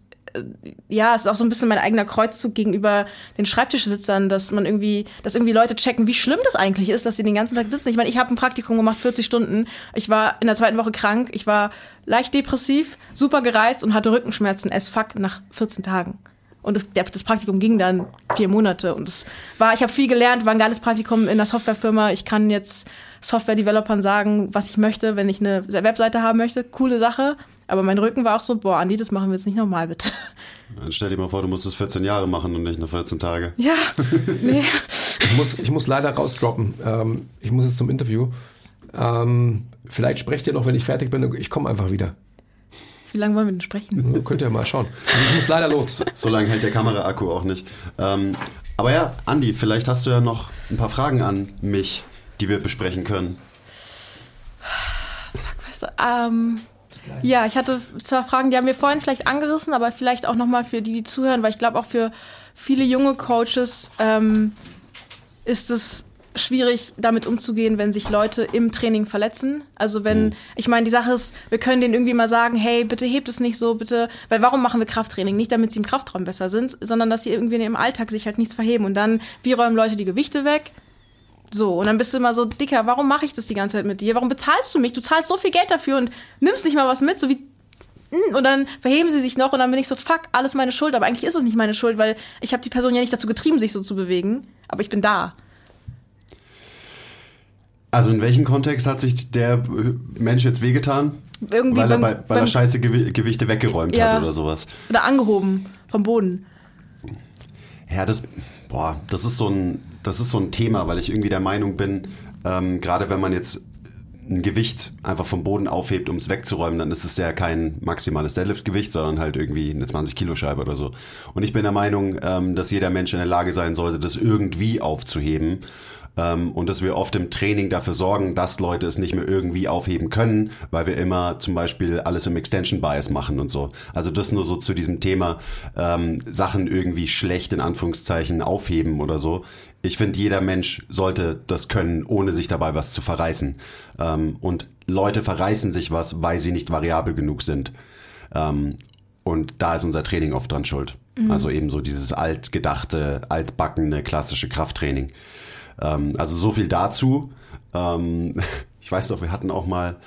ja, es ist auch so ein bisschen mein eigener Kreuzzug gegenüber den Schreibtischsitzern, dass man irgendwie, dass irgendwie Leute checken, wie schlimm das eigentlich ist, dass sie den ganzen Tag sitzen. Ich meine, ich habe ein Praktikum gemacht, 40 Stunden. Ich war in der zweiten Woche krank, ich war leicht depressiv, super gereizt und hatte Rückenschmerzen as fuck nach 14 Tagen. Und das, das Praktikum ging dann vier Monate. Und es war, ich habe viel gelernt, war ein geiles Praktikum in einer Softwarefirma. Ich kann jetzt Software-Developern sagen, was ich möchte, wenn ich eine Webseite haben möchte. Coole Sache. Aber mein Rücken war auch so, boah, Andi, das machen wir jetzt nicht nochmal, bitte. Dann stell dir mal vor, du musst es 14 Jahre machen und nicht nur 14 Tage. Ja, nee. ich, muss, ich muss leider rausdroppen. Ähm, ich muss jetzt zum Interview. Ähm, vielleicht sprecht ihr noch, wenn ich fertig bin. Ich komme einfach wieder. Wie lange wollen wir denn sprechen? Könnt ihr mal schauen. Also ich muss leider los. So lange hält der Kameraakku auch nicht. Ähm, aber ja, Andi, vielleicht hast du ja noch ein paar Fragen an mich, die wir besprechen können. Fuck, weißt du, ähm, ja, ich hatte zwar Fragen, die haben wir vorhin vielleicht angerissen, aber vielleicht auch nochmal für die, die zuhören, weil ich glaube auch für viele junge Coaches ähm, ist es schwierig, damit umzugehen, wenn sich Leute im Training verletzen. Also wenn, mhm. ich meine, die Sache ist, wir können denen irgendwie mal sagen, hey, bitte hebt es nicht so, bitte, weil warum machen wir Krafttraining? Nicht, damit sie im Kraftraum besser sind, sondern dass sie irgendwie ihrem Alltag sich halt nichts verheben. Und dann, wie räumen Leute die Gewichte weg? So, und dann bist du immer so, Dicker, warum mache ich das die ganze Zeit mit dir? Warum bezahlst du mich? Du zahlst so viel Geld dafür und nimmst nicht mal was mit, so wie mm, und dann verheben sie sich noch und dann bin ich so, fuck, alles meine Schuld. Aber eigentlich ist es nicht meine Schuld, weil ich habe die Person ja nicht dazu getrieben, sich so zu bewegen. Aber ich bin da. Also in welchem Kontext hat sich der Mensch jetzt wehgetan? Irgendwie weil er, beim- bei, weil er beim- scheiße Gewi Gewichte weggeräumt Ja. hat oder sowas. Oder angehoben vom Boden. Ja, das, boah, das ist so ein, das ist so ein Thema, weil ich irgendwie der Meinung bin, ähm, gerade wenn man jetzt ein Gewicht einfach vom Boden aufhebt, um es wegzuräumen, dann ist es ja kein maximales Deadlift-Gewicht, sondern halt irgendwie eine 20-Kilo-Scheibe oder so. Und ich bin der Meinung, ähm, dass jeder Mensch in der Lage sein sollte, das irgendwie aufzuheben. Ähm, und dass wir oft im Training dafür sorgen, dass Leute es nicht mehr irgendwie aufheben können, weil wir immer zum Beispiel alles im Extension Bias machen und so. Also das nur so zu diesem Thema ähm, Sachen irgendwie schlecht in Anführungszeichen aufheben oder so. Ich finde, jeder Mensch sollte das können, ohne sich dabei was zu verreißen. Ähm, und Leute verreißen sich was, weil sie nicht variabel genug sind. Ähm, und da ist unser Training oft dran schuld. Also eben so dieses altgedachte, altbackene, klassische Krafttraining. Ähm, also so viel dazu. Ähm, ich weiß doch, wir hatten auch mal,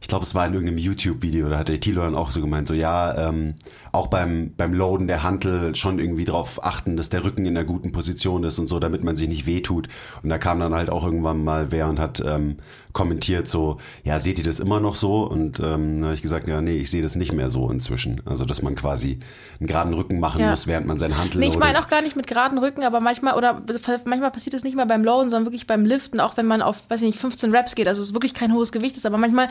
ich glaube, es war in irgendeinem YouTube-Video, da hat der Thilo dann auch so gemeint, so ja, ähm, auch beim, beim Loaden der Hantel schon irgendwie drauf achten, dass der Rücken in einer guten Position ist und so, damit man sich nicht wehtut. Und da kam dann halt auch irgendwann mal wer und hat ähm, kommentiert so, ja, seht ihr das immer noch so? Und ähm, da habe ich gesagt, ja, nee, ich sehe das nicht mehr so inzwischen. Also, dass man quasi einen geraden Rücken machen Ja. muss, während man seinen Hantel Nee, ich meine auch gar nicht mit geraden Rücken, aber manchmal, oder manchmal passiert es nicht mal beim Lowen, sondern wirklich beim Liften, auch wenn man auf, weiß ich nicht, 15 Reps geht, also es wirklich kein hohes Gewicht ist, aber manchmal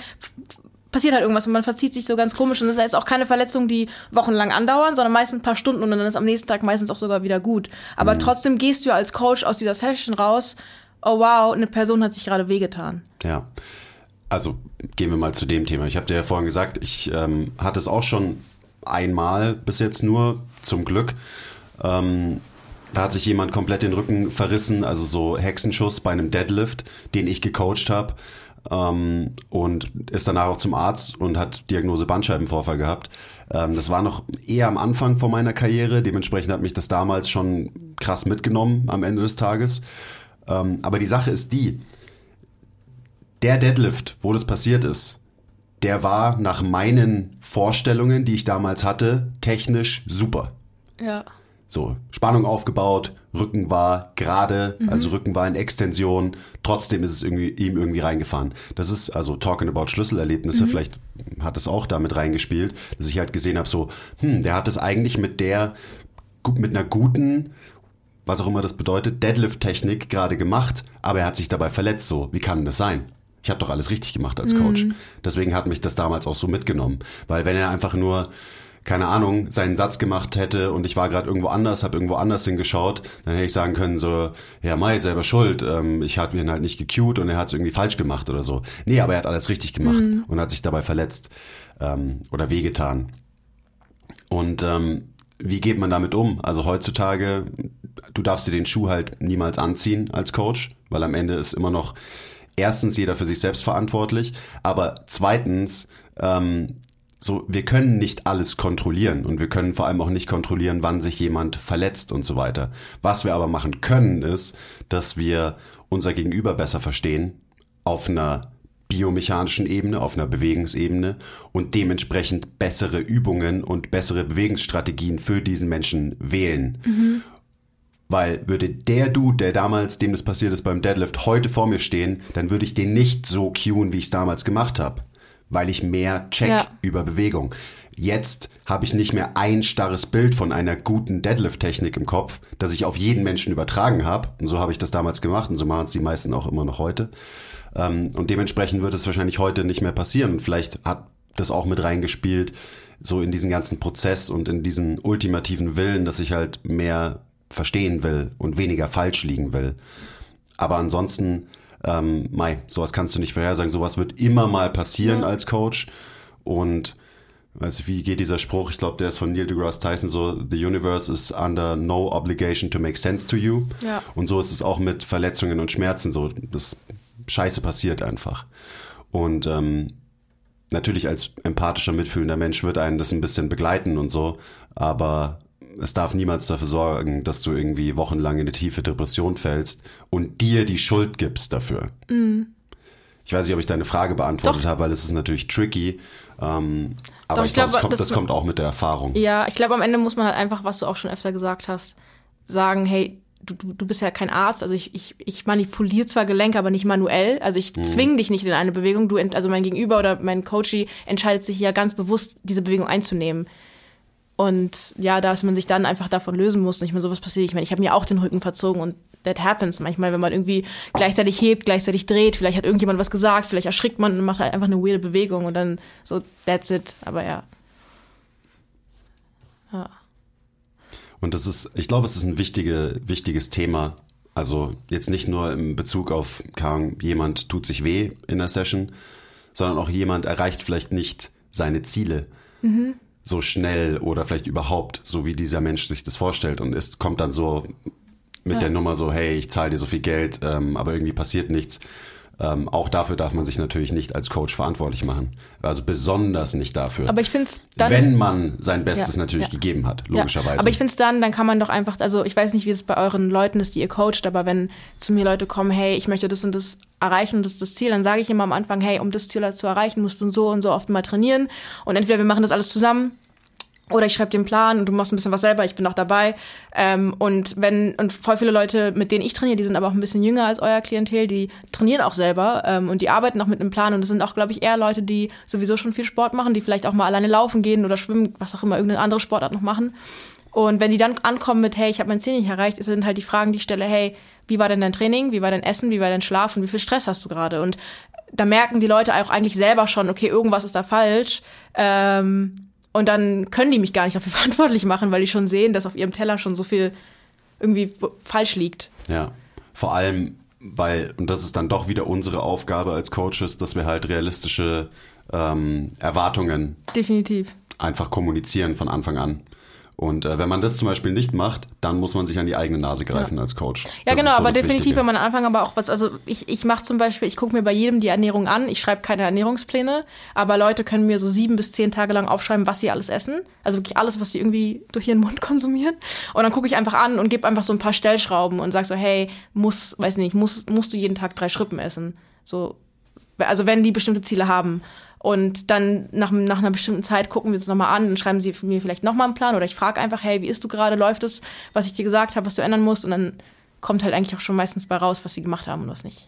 passiert halt irgendwas und man verzieht sich so ganz komisch und das ist auch keine Verletzungen, die wochenlang andauern, sondern meistens ein paar Stunden und dann ist am nächsten Tag meistens auch sogar wieder gut. Aber trotzdem gehst du ja als Coach aus dieser Session raus, oh wow, eine Person hat sich gerade wehgetan. Ja. Also gehen wir mal zu dem Thema. Ich habe dir ja vorhin gesagt, ich ähm, hatte es auch schon einmal bis jetzt nur, zum Glück. Ähm, da hat sich jemand komplett den Rücken verrissen, also so Hexenschuss bei einem Deadlift, den ich gecoacht habe. Ähm, und ist danach auch zum Arzt und hat Diagnose Bandscheibenvorfall gehabt. Ähm, das war noch eher am Anfang von meiner Karriere, dementsprechend hat mich das damals schon krass mitgenommen am Ende des Tages. Ähm, aber die Sache ist die, der Deadlift, wo das passiert ist, der war nach meinen Vorstellungen, die ich damals hatte, technisch super. Ja. So, Spannung aufgebaut, Rücken war gerade, also Rücken war in Extension, trotzdem ist es irgendwie, ihm irgendwie reingefahren. Das ist also talking about Schlüsselerlebnisse, vielleicht hat es auch damit reingespielt, dass ich halt gesehen habe, so, hm, der hat es eigentlich mit der, mit einer guten, was auch immer das bedeutet, Deadlift-Technik gerade gemacht, aber er hat sich dabei verletzt, so, wie kann denn das sein? Ich habe doch alles richtig gemacht als Coach. Deswegen hat mich das damals auch so mitgenommen. Weil wenn er einfach nur, keine Ahnung, seinen Satz gemacht hätte und ich war gerade irgendwo anders, habe irgendwo anders hingeschaut, dann hätte ich sagen können so, ja, Mai, selber schuld, ähm, ich habe ihn halt nicht gecued und er hat es irgendwie falsch gemacht oder so. Nee, aber er hat alles richtig gemacht und hat sich dabei verletzt ähm, oder wehgetan. Und ähm, wie geht man damit um? Also heutzutage, du darfst dir den Schuh halt niemals anziehen als Coach, weil am Ende ist immer noch erstens jeder für sich selbst verantwortlich, aber zweitens, ähm, so, wir können nicht alles kontrollieren und wir können vor allem auch nicht kontrollieren, wann sich jemand verletzt und so weiter. Was wir aber machen können, ist, dass wir unser Gegenüber besser verstehen auf einer biomechanischen Ebene, auf einer Bewegungsebene und dementsprechend bessere Übungen und bessere Bewegungsstrategien für diesen Menschen wählen. Weil würde der Dude, der damals, dem das passiert ist beim Deadlift, heute vor mir stehen, dann würde ich den nicht so cueen, wie ich es damals gemacht habe. Weil ich mehr check Ja. über Bewegung. Jetzt habe ich nicht mehr ein starres Bild von einer guten Deadlift-Technik im Kopf, das ich auf jeden Menschen übertragen habe. Und so habe ich das damals gemacht und so machen es die meisten auch immer noch heute. Ähm, und dementsprechend wird es wahrscheinlich heute nicht mehr passieren. Und vielleicht hat das auch mit reingespielt, so in diesen ganzen Prozess und in diesen ultimativen Willen, dass ich halt mehr verstehen will und weniger falsch liegen will. Aber ansonsten, ähm, Mai, sowas kannst du nicht vorhersagen. Sowas wird immer mal passieren als Coach. Und weißt du, wie geht dieser Spruch? Ich glaube, der ist von Neil deGrasse Tyson so, the universe is under no obligation to make sense to you. Ja. Und so ist es auch mit Verletzungen und Schmerzen so. Das Scheiße passiert einfach. Und ähm, natürlich als empathischer, mitfühlender Mensch wird einen das ein bisschen begleiten und so, aber es darf niemals dafür sorgen, dass du irgendwie wochenlang in eine tiefe Depression fällst und dir die Schuld gibst dafür. Ich weiß nicht, ob ich deine Frage beantwortet habe, weil es ist natürlich tricky. Ähm, aber Doch, ich, ich glaube, glaube, das, kommt, das- das kommt auch mit der Erfahrung. Ja, ich glaube, am Ende muss man halt einfach, was du auch schon öfter gesagt hast, sagen, hey, du, du, bist ja kein Arzt, also ich, ich, ich manipuliere zwar Gelenke, aber nicht manuell. Also ich zwinge dich nicht in eine Bewegung. Du, also mein Gegenüber oder mein Coachie entscheidet sich ja ganz bewusst, diese Bewegung einzunehmen. Und ja, dass man sich dann einfach davon lösen muss. Nicht mehr sowas passiert. Ich meine, ich habe mir auch den Rücken verzogen und that happens. Manchmal, wenn man irgendwie gleichzeitig hebt, gleichzeitig dreht, vielleicht hat irgendjemand was gesagt, vielleicht erschrickt man und macht halt einfach eine weirde Bewegung und dann so, that's it. Aber ja. Ja. Und das ist, ich glaube, es ist ein wichtige, wichtiges Thema. Also jetzt nicht nur im Bezug auf, Ahnung, jemand tut sich weh in der Session, sondern auch jemand erreicht vielleicht nicht seine Ziele so schnell oder vielleicht überhaupt, so wie dieser Mensch sich das vorstellt. Und es kommt dann so mit der Nummer so, hey, ich zahle dir so viel Geld, ähm, aber irgendwie passiert nichts. Ähm, auch dafür darf man sich natürlich nicht als Coach verantwortlich machen. Also besonders nicht dafür. Aber ich finde es dann. wenn man sein Bestes Ja, natürlich ja. gegeben hat, Ja, logischerweise. aber ich finde es dann, dann kann man doch einfach, also ich weiß nicht, wie es bei euren Leuten ist, die ihr coacht, aber wenn zu mir Leute kommen, hey, ich möchte das und das erreichen und das ist das Ziel, dann sage ich immer am Anfang, hey, um das Ziel zu erreichen, musst du so und so oft mal trainieren. Und entweder wir machen das alles zusammen oder ich schreibe einen Plan und du machst ein bisschen was selber, ich bin auch dabei. Ähm, und wenn, und voll viele Leute, mit denen ich trainiere, die sind aber auch ein bisschen jünger als euer Klientel, die trainieren auch selber ähm, und die arbeiten auch mit einem Plan. Und das sind auch, glaube ich, eher Leute, die sowieso schon viel Sport machen, die vielleicht auch mal alleine laufen gehen oder schwimmen, was auch immer, irgendeine andere Sportart noch machen. Und wenn die dann ankommen mit, hey, ich habe mein Ziel nicht erreicht, sind halt die Fragen, die ich stelle, hey, wie war denn dein Training, wie war dein Essen, wie war dein Schlaf und wie viel Stress hast du gerade? Und da merken die Leute auch eigentlich selber schon, okay, irgendwas ist da falsch. Ähm, und dann können die mich gar nicht dafür verantwortlich machen, weil die schon sehen, dass auf ihrem Teller schon so viel irgendwie falsch liegt. Ja, vor allem, weil, und das ist dann doch wieder unsere Aufgabe als Coaches, dass wir halt realistische ähm, Erwartungen Definitiv. einfach kommunizieren von Anfang an. Und äh, wenn man das zum Beispiel nicht macht, dann muss man sich an die eigene Nase greifen als Coach. Ja, Das genau, so aber definitiv, Wichtige. wenn man am Anfang aber auch was, also ich, ich mache zum Beispiel, ich gucke mir bei jedem die Ernährung an, ich schreibe keine Ernährungspläne, aber Leute können mir so sieben bis zehn Tage lang aufschreiben, was sie alles essen. Also wirklich alles, was sie irgendwie durch ihren Mund konsumieren. Und dann gucke ich einfach an und gebe einfach so ein paar Stellschrauben und sag so, hey, muss, weiß nicht, muss, musst du jeden Tag drei Schrippen essen. So, also wenn die bestimmte Ziele haben. Und dann nach, nach einer bestimmten Zeit gucken wir uns nochmal an und schreiben sie mir vielleicht nochmal einen Plan oder ich frage einfach, hey, wie isst du gerade, läuft es, was ich dir gesagt habe, was du ändern musst und dann kommt halt eigentlich auch schon meistens bei raus, was sie gemacht haben und was nicht.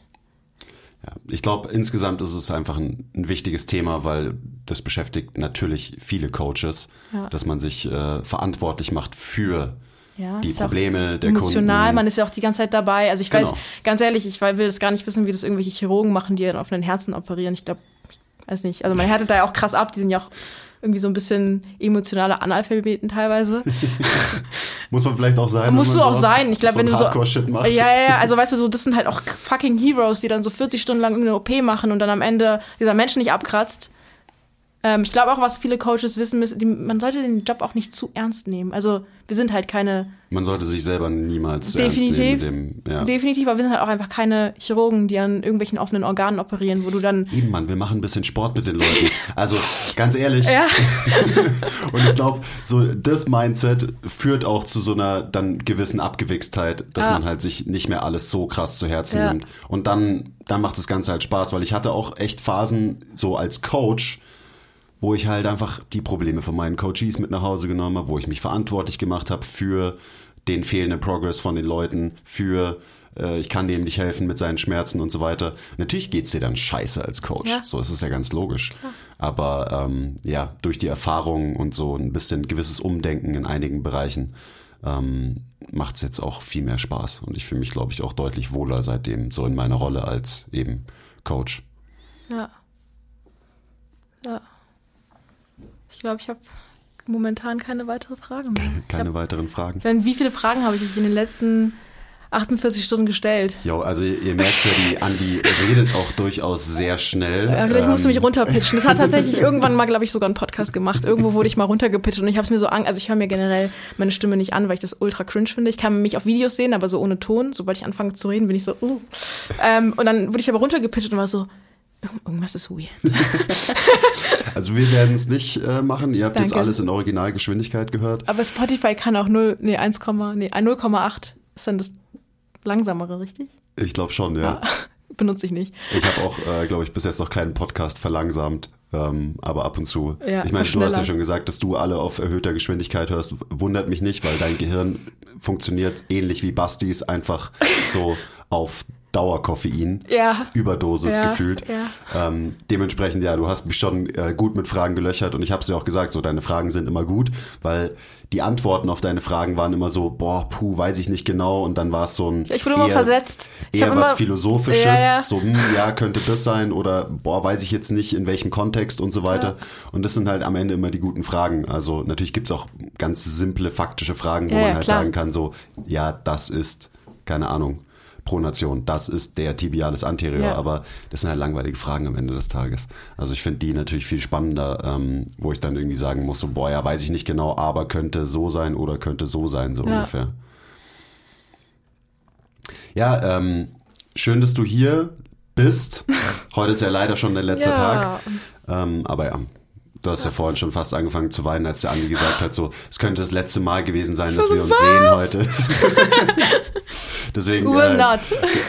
Ja, ich glaube, insgesamt ist es einfach ein, ein wichtiges Thema, weil das beschäftigt natürlich viele Coaches, Ja. dass man sich äh, verantwortlich macht für Ja, die ist Probleme der Emotional, Kunden. man ist ja auch die ganze Zeit dabei. Also ich weiß, Genau. ganz ehrlich, ich will das gar nicht wissen, wie das irgendwelche Chirurgen machen, die auf den Herzen operieren. Ich glaube, weiß nicht. Also man härtet da ja auch krass ab, die sind ja auch irgendwie so ein bisschen emotionale Analphabeten teilweise. Muss man vielleicht auch sein. Musst du auch so sein. Ich glaube, so wenn du so. Ja, ja, ja. Also weißt du, so, das sind halt auch fucking Heroes, die dann so 40 Stunden lang irgendeine OP machen und dann am Ende dieser Mensch nicht abkratzt. Ähm, ich glaube auch, was viele Coaches wissen müssen, die, man sollte den Job auch nicht zu ernst nehmen. Also wir sind halt keine, Man sollte sich selber niemals zu Definitiv. ernst nehmen mit dem, ja. definitiv, aber wir sind halt auch einfach keine Chirurgen, die an irgendwelchen offenen Organen operieren, wo du dann Eben, Mann, wir machen ein bisschen Sport mit den Leuten. Also, ganz ehrlich. Ja. Und ich glaube, so das Mindset führt auch zu so einer dann gewissen Abgewichstheit, dass Ja. man halt sich nicht mehr alles so krass zu Herzen Ja. nimmt. Und dann, dann macht das Ganze halt Spaß, weil ich hatte auch echt Phasen so als Coach, wo ich halt einfach die Probleme von meinen Coaches mit nach Hause genommen habe, wo ich mich verantwortlich gemacht habe für den fehlenden Progress von den Leuten, für äh, ich kann dem nicht helfen mit seinen Schmerzen und so weiter. Natürlich geht's dir dann scheiße als Coach. Ja. So ist es ja ganz logisch. Aber ähm, ja, durch die Erfahrung und so ein bisschen gewisses Umdenken in einigen Bereichen ähm, macht's jetzt auch viel mehr Spaß. Und ich fühle mich, glaube ich, auch deutlich wohler seitdem so in meiner Rolle als eben Coach. Ja. Ja. Ich glaube, ich habe momentan keine weitere Frage mehr. Keine hab, weiteren Fragen. ich meine, wie viele Fragen habe ich euch in den letzten 48 Stunden gestellt? Jo, also ihr ihr merkt ja, die Andi redet auch durchaus sehr schnell. Ja, vielleicht musst du mich Ähm, runterpitchen. Das hat tatsächlich irgendwann mal, glaube ich, sogar einen Podcast gemacht. Irgendwo wurde ich mal runtergepitcht und ich habe es mir so an, also ich höre mir generell meine Stimme nicht an, weil ich das ultra cringe finde. Ich kann mich auf Videos sehen, aber so ohne Ton. Sobald ich anfange zu reden, bin ich so, uh. Ähm, und dann wurde ich aber runtergepitcht und war so, "Irgend- irgendwas ist weird. Also wir werden es nicht äh, machen. Ihr habt jetzt Danke. alles in Originalgeschwindigkeit gehört. Aber Spotify kann auch 0, nee, 1, nee, 0,8 ist dann das langsamere, richtig? Ich glaube schon, ja. Ah, benutze ich nicht. Ich habe auch, äh, glaube ich, bis jetzt noch keinen Podcast verlangsamt. Ähm, aber ab und zu. Ja, ich meine, du hast ja schon gesagt, dass du alle auf erhöhter Geschwindigkeit hörst. Wundert mich nicht, weil dein Gehirn funktioniert ähnlich wie Bastis, einfach so auf Dauerkoffein. Ja. Überdosis Ja, gefühlt. ja. Ähm, dementsprechend, ja, du hast mich schon äh, gut mit Fragen gelöchert und ich habe es dir auch gesagt, so deine Fragen sind immer gut, weil die Antworten auf deine Fragen waren immer so, boah, puh, weiß ich nicht genau und dann war es so ein Ich wurde immer versetzt. Ich Eher was immer- Philosophisches, Ja, so, hm, ja, könnte das sein oder boah, weiß ich jetzt nicht, in welchem Kontext und so weiter. Und das sind halt am Ende immer die guten Fragen. Also natürlich gibt's auch ganz simple, faktische Fragen, wo man halt klar. sagen kann, so, ja, das ist, keine Ahnung, Pronation, das ist der Tibialis anterior, Ja. aber das sind halt langweilige Fragen am Ende des Tages. Also ich finde die natürlich viel spannender, ähm, wo ich dann irgendwie sagen muss, so, boah, ja, weiß ich nicht genau, aber könnte so sein oder könnte so sein, so Ja. ungefähr. Ja, ähm, schön, dass du hier bist. Heute ist ja leider schon der letzte Ja. Tag. Ähm, aber ja, du hast ja vorhin schon fast angefangen zu weinen, als der Andi gesagt hat, so, es könnte das letzte Mal gewesen sein, dass wir uns was? sehen heute. Deswegen Will äh, not.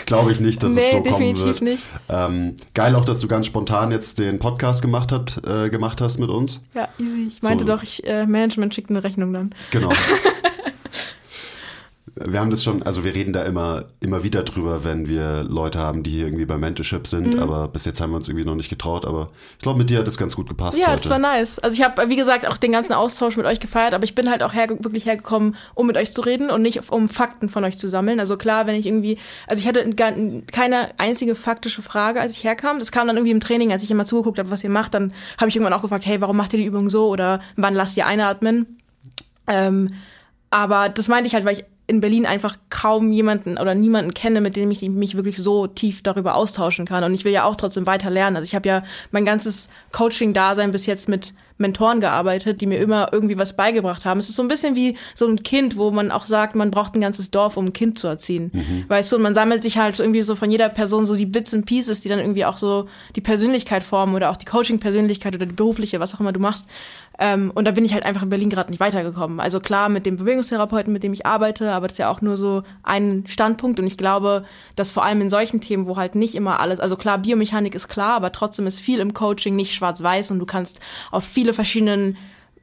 glaube ich nicht, dass Nee, es so kommen definitiv wird. nicht. Ähm, geil auch, dass du ganz spontan jetzt den Podcast gemacht, hat, äh, gemacht hast mit uns. Ja, easy. Ich meinte So. doch, ich, äh, Management schickt eine Rechnung dann. Genau. Wir haben das schon, also wir reden da immer, immer wieder drüber, wenn wir Leute haben, die hier irgendwie bei Mentorship sind, Mhm. aber bis jetzt haben wir uns irgendwie noch nicht getraut, aber ich glaube, mit dir hat das ganz gut gepasst Ja, heute. das war nice. Also ich habe, wie gesagt, auch den ganzen Austausch mit euch gefeiert, aber ich bin halt auch her, wirklich hergekommen, um mit euch zu reden und nicht um Fakten von euch zu sammeln. Also klar, wenn ich irgendwie, also ich hatte gar- keine einzige faktische Frage, als ich herkam. Das kam dann irgendwie im Training, als ich immer zugeguckt habe, was ihr macht, dann habe ich irgendwann auch gefragt, hey, warum macht ihr die Übung so oder wann lasst ihr einatmen? Ähm, aber das meinte ich halt, weil ich in Berlin einfach kaum jemanden oder niemanden kenne, mit dem ich mich wirklich so tief darüber austauschen kann. Und ich will ja auch trotzdem weiter lernen. Also ich habe ja mein ganzes Coaching-Dasein bis jetzt mit Mentoren gearbeitet, die mir immer irgendwie was beigebracht haben. Es ist so ein bisschen wie so ein Kind, wo man auch sagt, man braucht ein ganzes Dorf, um ein Kind zu erziehen. Weißt du, und man sammelt sich halt irgendwie so von jeder Person so die Bits and Pieces, die dann irgendwie auch so die Persönlichkeit formen oder auch die Coaching-Persönlichkeit oder die berufliche, was auch immer du machst. Ähm, und da bin ich halt einfach in Berlin gerade nicht weitergekommen. Also klar, mit dem Bewegungstherapeuten, mit dem ich arbeite, aber das ist ja auch nur so ein Standpunkt. Und ich glaube, dass vor allem in solchen Themen, wo halt nicht immer alles, also klar, Biomechanik ist klar, aber trotzdem ist viel im Coaching nicht schwarz-weiß und du kannst auf viele verschiedenen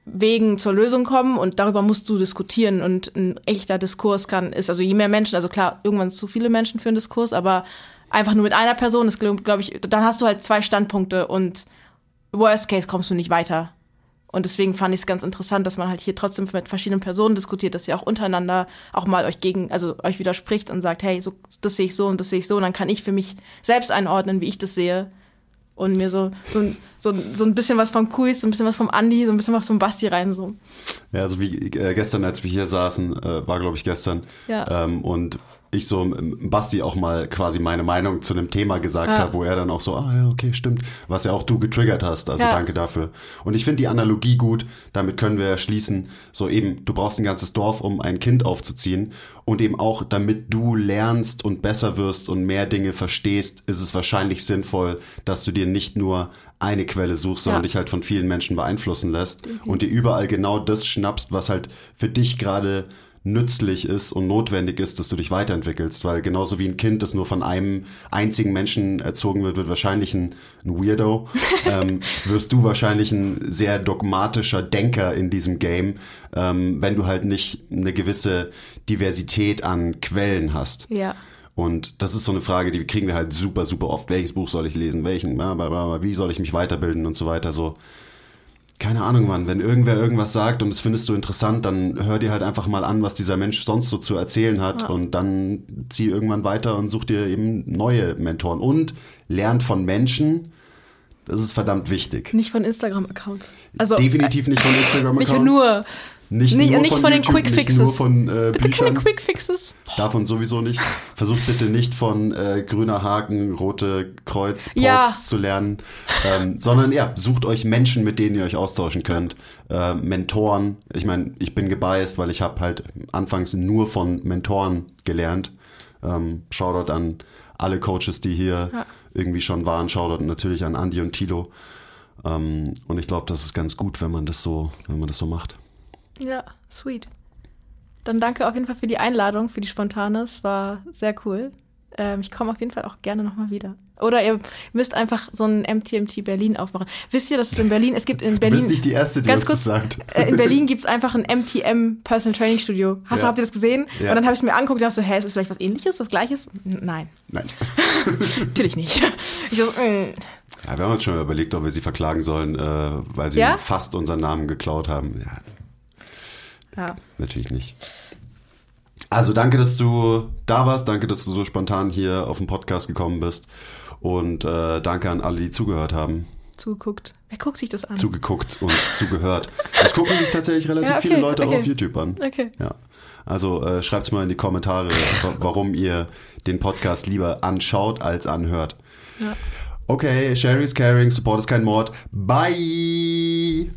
Wegen zur Lösung kommen und darüber musst du diskutieren und ein echter Diskurs kann, ist also je mehr Menschen, also klar, irgendwann zu viele Menschen für einen Diskurs, aber einfach nur mit einer Person ist, glaube glaub ich, dann hast du halt zwei Standpunkte und worst case kommst du nicht weiter. Und deswegen fand ich es ganz interessant, dass man halt hier trotzdem mit verschiedenen Personen diskutiert, dass ihr auch untereinander auch mal euch gegen, also euch widerspricht und sagt, hey, so, das sehe ich so und das sehe ich so. Und dann kann ich für mich selbst einordnen, wie ich das sehe. Und mir so, so, ein- so, so ein bisschen was vom Kuis, so ein bisschen was vom Andi, so ein bisschen was vom Basti rein, so. Ja, also wie äh, gestern, als wir hier saßen, äh, war glaube ich gestern, Ja. ähm, und ich so ähm, Basti auch mal quasi meine Meinung zu einem Thema gesagt Ja. habe, wo er dann auch so, ah ja, okay, stimmt, was ja auch du getriggert hast, also Ja. danke dafür. Und ich finde die Analogie gut, damit können wir schließen, so eben, du brauchst ein ganzes Dorf, um ein Kind aufzuziehen und eben auch, damit du lernst und besser wirst und mehr Dinge verstehst, ist es wahrscheinlich sinnvoll, dass du dir nicht nur eine Quelle suchst, sondern Ja. dich halt von vielen Menschen beeinflussen lässt und dir überall genau das schnappst, was halt für dich gerade nützlich ist und notwendig ist, dass du dich weiterentwickelst, weil genauso wie ein Kind, das nur von einem einzigen Menschen erzogen wird, wird wahrscheinlich ein, ein Weirdo, ähm, wirst du wahrscheinlich ein sehr dogmatischer Denker in diesem Game, ähm, wenn du halt nicht eine gewisse Diversität an Quellen hast. Ja. Und das ist so eine Frage, die kriegen wir halt super, super oft. Welches Buch soll ich lesen? Welchen? Wie soll ich mich weiterbilden und so weiter? So, keine Ahnung, Mann. Wenn irgendwer irgendwas sagt und das findest du interessant, dann hör dir halt einfach mal an, was dieser Mensch sonst so zu erzählen hat und dann zieh irgendwann weiter und such dir eben neue Mentoren und lernt von Menschen. Das ist verdammt wichtig. Nicht von Instagram-Accounts. Also, Definitiv nicht von äh, Instagram-Accounts. nicht nur. Nicht, nicht- nur nicht von den YouTube, Quick Nicht nur Fixes. von äh, Bitte Büchern. keine Quick Fixes. Davon sowieso nicht. Versucht bitte nicht von äh, grüner Haken, rote Kreuz, Posts Ja. zu lernen, ähm, sondern ja, sucht euch Menschen, mit denen ihr euch austauschen könnt. Äh, Mentoren. Ich meine, ich bin gebiased, weil ich habe halt anfangs nur von Mentoren gelernt. Ähm, Shoutout an alle Coaches, die hier Ja. irgendwie schon waren. Shoutout natürlich an Andy und Tilo. Ähm, und ich glaube, das ist ganz gut, wenn man das so, wenn man das so macht. Ja, sweet. Dann danke auf jeden Fall für die Einladung, für die spontane. Es war sehr cool. Ähm, ich komme auf jeden Fall auch gerne nochmal wieder. Oder ihr müsst einfach so ein MTMT Berlin aufmachen. Wisst ihr, dass es in Berlin, es gibt in Berlin. Du bist nicht die Erste, die ganz kurz, das sagt. Äh, in Berlin gibt es einfach ein MTM Personal Training Studio. Hast du, Ja. habt ihr das gesehen? Ja. Und dann habe ich es mir angeguckt und dachte so, hä, ist das vielleicht was ähnliches, was gleiches? Nein, Nein. natürlich nicht. Ich so, mm. Ja, wir haben uns schon überlegt, ob wir sie verklagen sollen, äh, weil sie Ja? fast unseren Namen geklaut haben. Ja, ja. natürlich nicht. Also danke, dass du da warst. Danke, dass du so spontan hier auf den Podcast gekommen bist. Und äh, danke an alle, die zugehört haben, zugeguckt. Wer guckt sich das an? zugeguckt und zugehört. Das gucken sich tatsächlich relativ Ja, okay, viele Leute auch okay. auf YouTube an. Okay. Ja. Also äh, schreibt's mal in die Kommentare, wa- warum ihr den Podcast lieber anschaut als anhört. Ja. Okay, Sherry is caring, Support ist kein Mord. Bye!